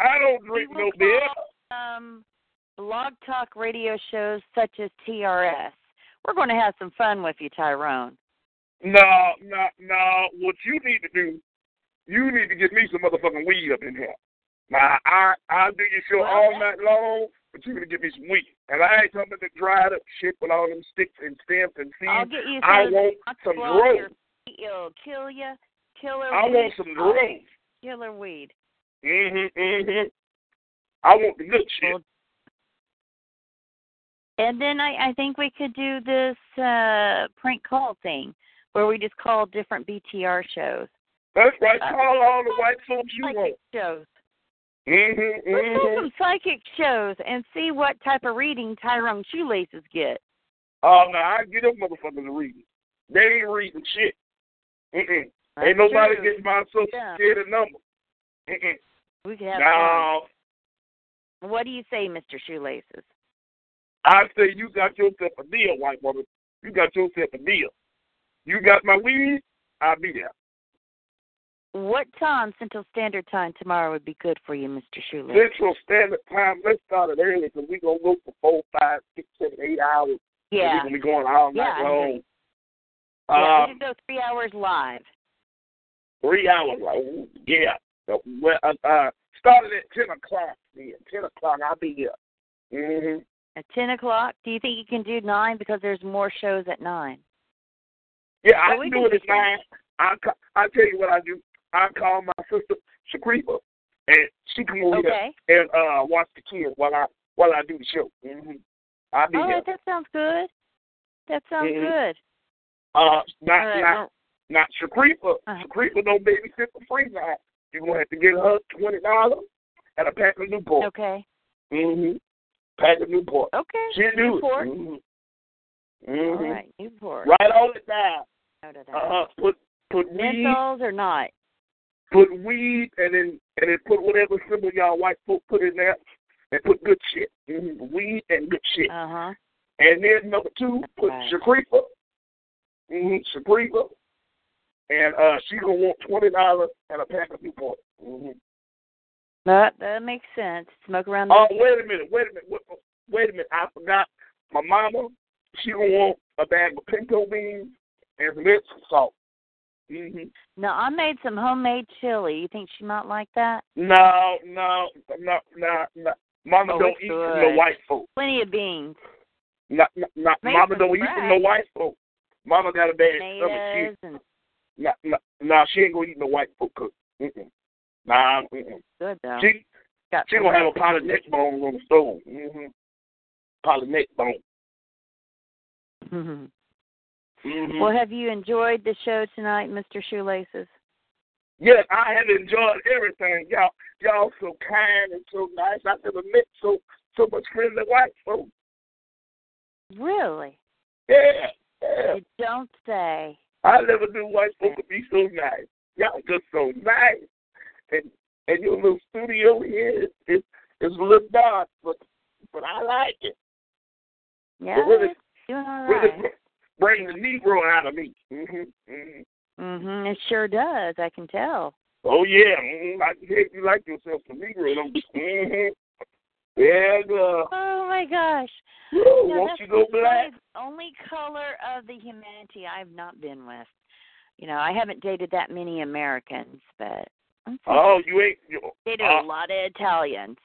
I don't drink no beer. Um, blog talk radio shows such as TRS. We're going to have some fun with you, Tyrone. No, no, no. What you need to do, you need to get me some motherfucking weed up in here. Now, I I'll do your show all night long, but you're gonna get me some weed. And I ain't talking about the dried up shit with all them sticks and stems and seeds. I'll get you I some want that some growth. It'll kill you. Killer I weed. want some growth. Killer weed. Mhm, mhm. I want the good shit. And then I, I think we could do this uh prank call thing where we just call different BTR shows. That's right. Uh, Call all the white folks you Psychic want. shows. Mhm, Let's do mhm. some psychic shows and see what type of reading Tyrone Shoelaces get. Oh no, I get them motherfuckers to read. They ain't reading shit. Mm-mm. That's ain't nobody true. getting my social Yeah. security number. Mm-mm. We could have No, fun. What do you say, Mr. Shoelaces? I say you got yourself a deal, white woman. You got yourself a deal. You got my weed, I'll be there. What time Central Standard Time tomorrow would be good for you, Mr. Shoelaces? Central Standard Time, let's start it early because we're going to go for four, five, six, seven, eight hours. Yeah. We're going to be going all Yeah, night I long. agree. yeah, we Um, could go three hours live. three hours. Like, ooh, yeah. Uh, Well, uh, uh, started at 10 o'clock. Yeah, 10 o'clock, I'll be here. hmm At ten o'clock. Do you think you can do nine because there's more shows at nine? Yeah, I Well, we do it at nine. I I tell you what I do. I call my sister Shakripa, and she come over Okay. here and uh watch the kids while I while I do the show. hmm I'll be All here. right, that sounds good. That sounds Mhm. good. Uh, not right, not well- not Shakripa. Uh-huh. Shakripa don't babysit for free now. You're gonna have to get her twenty dollars and a pack of Newport. Okay. hmm Pack of Newport. Okay. She'll do Newport. it. Hmm All right, Newport. Right on it down. Note of that. Uh huh. Put put weed. Menthols or not? put weed and then and then put whatever symbol y'all white folk put in there and put good shit. hmm Weed and good shit. Uh huh. And then number two, put right. Shakripa. Mm-hmm. Shakripa. And uh she gonna want twenty dollars and a pack of Newport. Mm-hmm. That that makes sense. Smoke around the Oh wait a minute, wait a minute, wait, wait a minute, I forgot. My mama, she gonna want a bag of pinto beans and some Epsom salt. Mm-hmm. No, I made some homemade chili. You think she might like that? No, no, no, no, no. Mama Oh, don't eat from no white folk. Plenty of beans. Not, not, not Mama don't eat from no white folk. Mama got a bad stomach. Tomatoes and She, nah, nah, nah, she ain't gonna eat no white folk cook. Mm-mm. Nah, mm-mm. good though. She, Got she gonna have a pot of neck bones on the stove. Mm-hmm. Pot of neck bone. Mhm. Mm-hmm. Well, have you enjoyed the show tonight, Mr. Shoelaces? Yes, I have enjoyed everything. Y'all, y'all so kind and so nice. I've never met so so much friendly white folk. Really? Yeah, yeah. You don't say. I never knew white folk could be so nice. Y'all just so nice. And and your little studio here is is, is a little dark, but but I like it. Yeah, it's doing all right. br- bring the Negro out of me. Mhm. Mhm. Mhm. It sure does. I can tell. Oh yeah. Mm-hmm. I can you like yourself some Negro. Mhm. Yeah, girl. Oh my gosh. Woo, No, won't you go the black? only color of the humanity I've not been with. You know, I haven't dated that many Americans, but I'm Oh, you ain't. You, dated uh, a lot of Italians.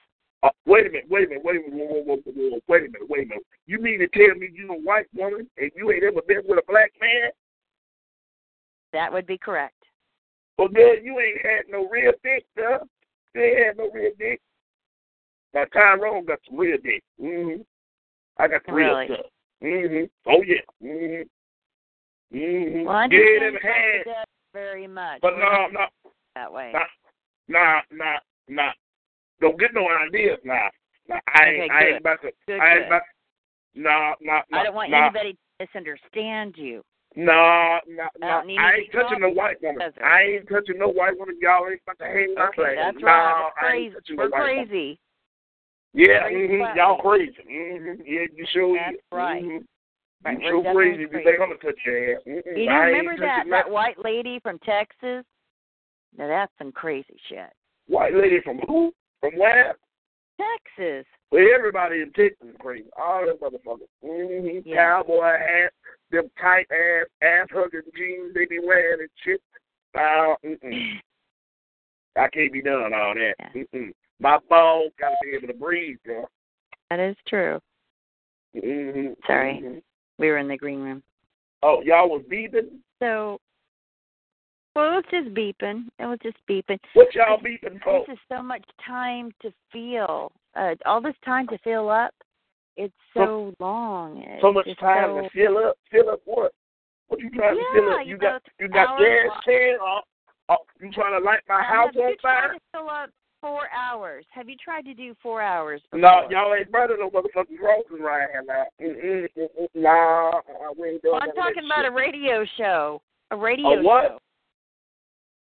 Uh, wait a minute, wait a minute, wait a minute, whoa, whoa, whoa, whoa, wait a minute, wait a minute. You mean to tell me you a white woman and you ain't ever been with a black man? That would be correct. Well, then you ain't had no real dick, huh? You ain't had no real dick. Now Tyrone got some real dick. Mm-hmm. I got real Really? stuff. Mm-hmm. Oh yeah. Mm-hmm. Mm-hmm. Well, I Get it in understand the hand. Dr. Deb very much. But no, no, that way. nah, nah, nah, nah. Don't get no ideas now. Nah, I ain't, Okay, I ain't about to. Good, I ain't good. about. Nah, nah, nah. I don't want nah. anybody to misunderstand you. No, no, no. don't I ain't touching no white woman. I ain't touching no white woman. Y'all ain't about to hang my Okay, that's no, right. I crazy. ain't We're no crazy. Yeah, Crazy hmm y'all crazy. hmm Yeah, you sure That's right. Mhm. Right, You we're crazy if you crazy. think I'm gonna touch your ass. Mm-mm, You I do ain't remember that that white lady from Texas? Now that's some crazy shit. white lady from who? From where? Texas. Well, everybody in Texas is crazy. All them motherfuckers. Mm-hmm. Yeah. Cowboy hats, them tight ass, ass hugging jeans they be wearing and shit. Uh, mm-mm. I can't be done all that. Mm-mm. My balls gotta be able to breathe, girl. That is true. Mm-hmm. Sorry. Mhm. We were in the green room. Oh, y'all was beeping? So, well, it was just beeping. It was just beeping. What y'all beeping for? This is so much time to feel. Uh, all this time to fill up. It's So- so long. It's So much time so, to fill up. Fill up what? What you trying to fill up? You, you got you got gas can? Or, or you trying to light my house on fire? to fill up four hours? Have you tried to do four hours? No, y'all ain't burning no motherfucking crosses right here now. Mm-mm, mm-mm, nah, we ain't doing Well, I'm talking about shit. a radio show. A radio A what? show.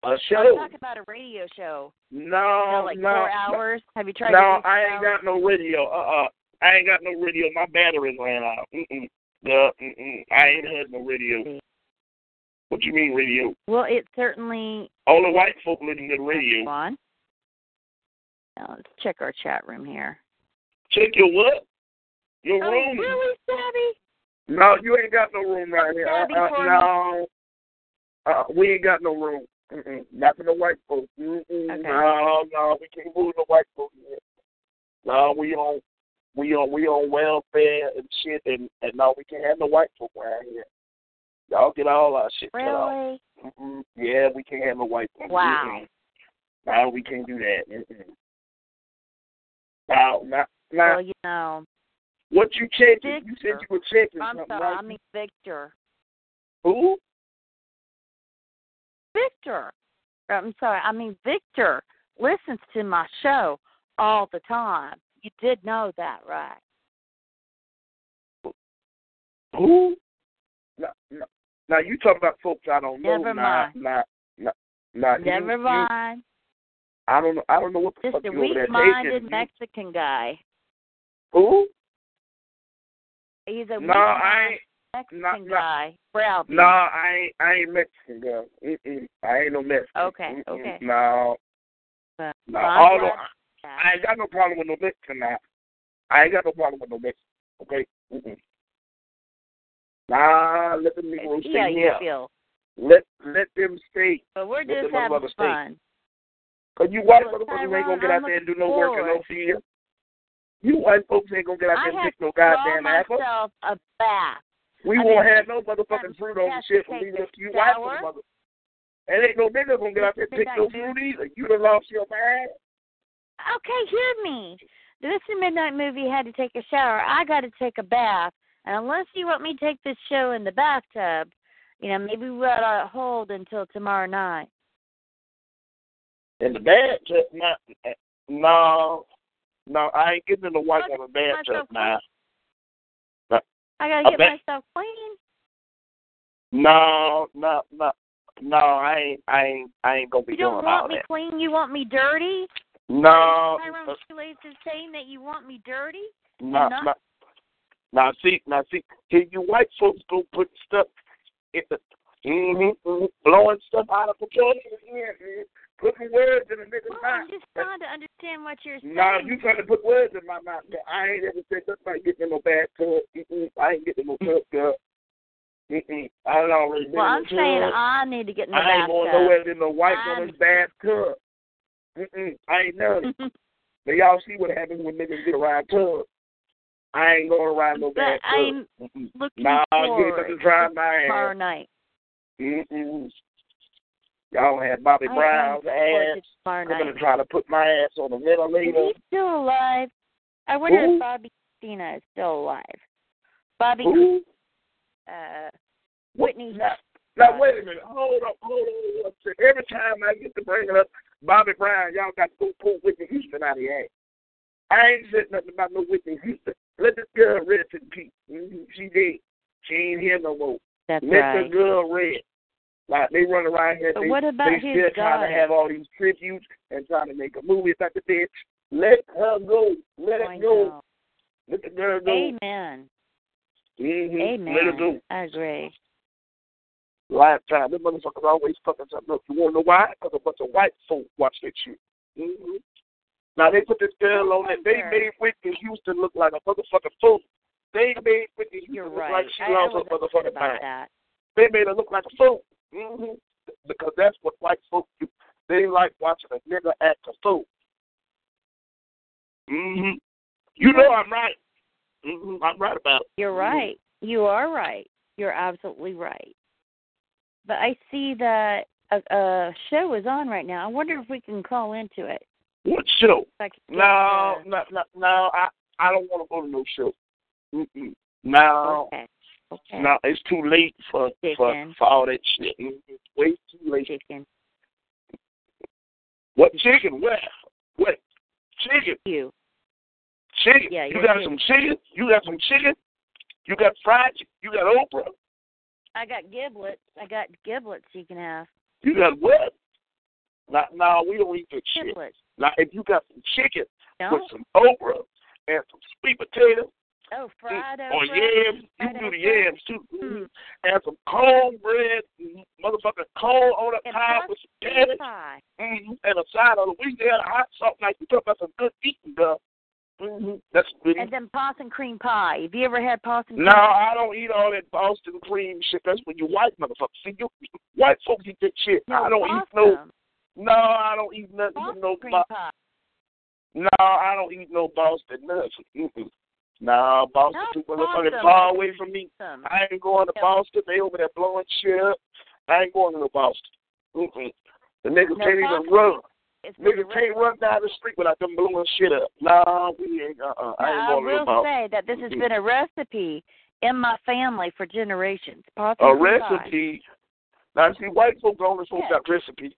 A I'm show? talking about a radio show. No, You know, like no. four hours. Have you tried no, I ain't hours? got no radio. Uh-uh. I ain't got no radio. My batteries ran out. Mm-mm. Yeah, mm-mm. I ain't had no radio. What you mean radio? Well, it certainly. Only white folk listen to the radio. On. Now, let's check our chat room here. Check your what? Your Oh, room. really, Savvy? No, you ain't got no room right here. Uh, uh, no. Uh, we ain't got no room. Mm-mm. Not for the white folks. Mm-mm. Okay. No, no, we can't move the white folks here. No, we on we on we on welfare and shit and, and no, we can't have no white folk around here. Y'all get all our shit cut off. Really? Mm-mm. Yeah, we can't have no white folk. Wow. Mm-mm. No, we can't do that. Mm-mm. Now, now, now, Well, you know. what you checking? You said you were checking I'm sorry. right? I mean Victor. Who? Victor. I'm sorry. I mean Victor listens to my show all the time. You did know that, right? Who? No, no. Now you talking about folks I don't know. Never mind. nah, nah, nah. you- Never you- mind. I don't know. I don't know what the Just fuck a you weak-minded. You- Mexican guy. Who? He's a No, I ain't. Mexican no, no. guy. Browbeat. No, I ain't. I ain't Mexican girl. Mm-mm. I ain't no Mexican. Okay, Mm-mm. okay. No, But no. I'm Although glad- I ain't got no problem with no Mexican now. I ain't got no problem with no Mexican. Okay. Mm-mm. Nah, let them Negroes stay you here. feel. Let let them stay. But we're Let just having motherfuckers stay. fun. Cause you white Well, motherfuckers ain't gonna get out I'm there and do no work in no forward. field. You white folks ain't gonna get out I there and have pick no goddamn apple. myself a bath. We I won't mean, have no motherfucking fruit on the to shit take leaving a us to you white motherfuckers. And ain't no nigga gonna get out there and pick no fruit either. You done lost your mind. Okay, hear me. This is Midnight Movie had to take a shower. I got to take a bath. And unless you want me to take this show in the bathtub, you know, maybe we'll uh, hold until tomorrow night. In the not no no, I ain't getting in the white woman the bathtub now. I gotta get bet- myself clean. No, no, no, no. I ain't, I ain't, I ain't gonna be You don't want me that. clean. You want me dirty. No, Tyrone uh, is saying that you want me dirty. no, no. Now see, now see, here you white folks go put stuff in the, mm-hmm, blowing stuff out of proportion. Putting words in a nigga's Well, mouth. I'm just trying to understand what you're saying. No, you trying to put words in my mouth. I ain't ever said nothing about getting no bad tub. Mm-mm. I ain't getting no tub, girl. Mm-mm. I done already Well, I'm the saying tub. I need to get in the I ain't going nowhere in no white I'm- woman's bathtub. Mm-mm. I ain't none. but y'all see what happens when niggas get around tubs. I ain't going around no But bathtub. I'm Mm-mm. looking Nah, forward to try my tomorrow ass. night. Mm-mm. Y'all had Bobby Brown's ass. I'm gonna try to put my ass on Is ventilator. he still alive? I wonder Who? if Bobbi Kristina is still alive. Bobby, uh, Whitney. Now, now wait a minute. Hold up, hold on. Every time I get to bring it up, Bobby Brown, y'all got to go pull Whitney Houston out of your ass. I ain't said nothing about no Whitney Houston. Let this girl rest in peace. Mhm. She dead. She ain't here no more. That's Make right. the girl red. Like they run around here, But they, what about they still trying to have all these tributes and trying to make a movie about the bitch. Let her go. Let her go. know. Let the girl go. Amen. Mm-hmm. Amen. Let her go. I agree. Lifetime. Them motherfuckers always fucking something up. You want to know why? Because a bunch of white folk watch that shit. Mm-hmm. Now they put this girl on it. They made Whitney Houston look like a motherfucking fool. They made Whitney Houston You're look right. like she I, lost her motherfucking mind. that. They made her look like a fool. Mm-hmm. Because that's what white folks do. They like watching a nigga act a fool. Mm-hmm. You know I'm right. Mm-hmm. I'm right about it. You're right. You are right. You're absolutely right. But I see that a, a show is on right now. I wonder if we can call into it. What show? If I could get No, no, no, no. I I don't want to go to no show. Mm-mm. No, Okay. Okay. no, it's too late for for, Chicken. for all that shit. Mm-mm. Way too late. Chicken. What chicken? Where? What? Chicken. You. Chicken. Yeah, you got chicken. some chicken? You got some chicken? You got fried chicken? You got okra? I got giblets. I got giblets you can have. You got what? Now, now we don't eat that shit. Giblets. Now, if you got some chicken No? with some okra and some sweet potato Oh, fried or okra. yams, you can do the yams too. Mhm. And some cornbread, motherfucking corn on the And pie with some cream cabbage, pie. hmm and a side of the Louisiana hot sauce. Like you talk about some good eating, girl. hmm That's good. And then Boston cream pie. Have you ever had Boston No, pie? I don't eat all that Boston cream shit. That's when you white motherfuckers. See, you white folks eat that shit. No, I don't eat no. Boston. No, I don't eat nothing Boston no. cream pie. no, I don't eat no Boston nuts. Mm-mm. No, Boston No, too motherfucking Boston. far away from me. I ain't going to Yeah. Boston. They over there blowing shit up. I ain't going to no Boston. Mm-mm. The niggas No, can't even run. Niggas can't run down the street without them blowing shit up. Nah, we ain't. Uh-uh. I ain't I going to no will Boston. say that this has Mm-mm. been a recipe in my family for generations. A recipe. Now, see, white folks only folks Yeah. got recipe.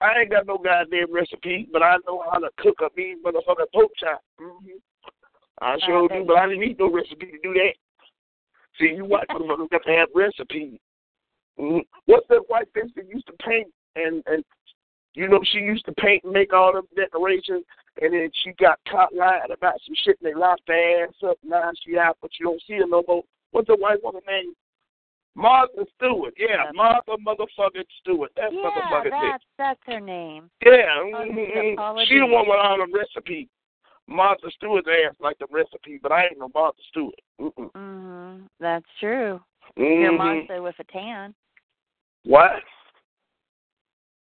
I ain't got no goddamn recipe, but I know how to cook a mean motherfucking pork chop. Mm-hmm. I sure do, but I didn't need no recipe to do that. See, you white motherfuckers got to have recipes. Mm-hmm. What's that white bitch that used to paint and and you know she used to paint and make all them decorations, and then she got caught lying about some shit and they locked her ass up. Now she out, but you don't see her no more. What's the white woman name? Martha Stewart. Yeah, Martha motherfucking Stewart. That's Yeah, motherfucking bitch. that's that's her name. Yeah, Oh, mm-hmm. She the one with all the recipe. Martha Stewart's ass like the recipe, but I ain't no Martha Stewart. Mm-mm. Mhm. That's true. You're Mhm. Martha with a tan. What?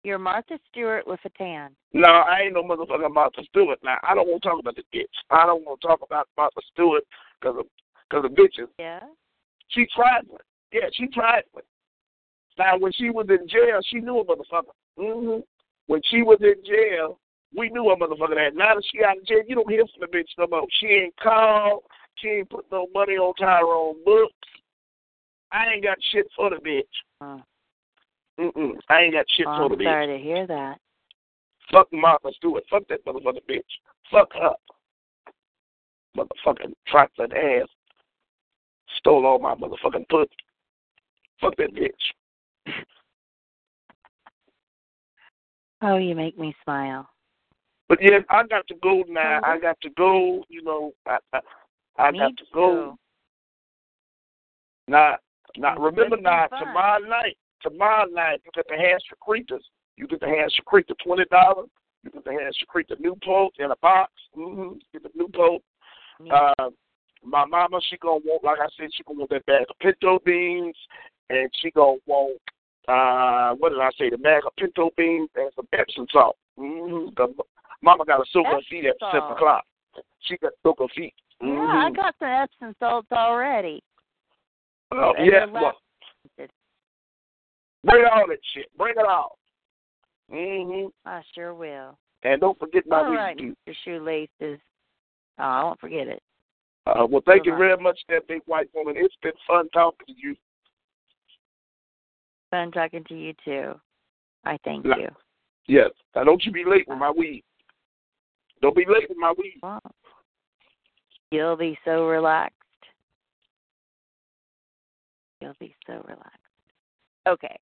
You're Martha Stewart with a tan. No, I ain't no motherfucking Martha Stewart. Now I don't want to talk about the bitch. I don't want to talk about Martha Stewart because of because of bitches. Yeah. She trifling. Yeah, she trifling. Now when she was in jail, she knew a motherfucker. Mm-hmm. When she was in jail, we knew a motherfucker that. Now that she out of jail, you don't hear from the bitch no more. She ain't called. She ain't put no money on Tyrone books. I ain't got shit for the bitch. Oh, Mm-mm. I ain't got shit well, for I'm the bitch. sorry to hear that. Fuck Martha Stewart. Fuck that motherfucker bitch. Fuck her. Motherfucking trifling ass. Stole all my motherfucking put. Fuck that bitch. Oh, you make me smile. But yeah, I got to go now. I got to go. You know, I I, I got to go. Now, now remember now. Tomorrow night, tomorrow night, you get the hand secretas. You get the hand secreta twenty dollars. You get the hand secreta Newport in a box. Mm-hmm. Get the Newport. Uh, my mama, she gonna want, like I said, she gonna want that bag of pinto beans, and she gonna want, uh, what did I say, the bag of pinto beans and some Epsom salt. Mm-hmm. The, mama got a soak her feet at seven o'clock. She got to soak her feet. Yeah, I Mhm. got some Epsom salts already. Oh, And yeah, well, bring all that shit. Bring it all. hmm I sure will. And don't forget my All right, Shoelaces. Oh, I won't forget it. Uh, well, thank you Bye-bye. very much, that big white woman. It's been fun talking to you. Fun talking to you too. I thank Yeah. you. Yes. Now, don't you be late with my weed. Don't be late with my. Wow. You'll be so relaxed. You'll be so relaxed. Okay.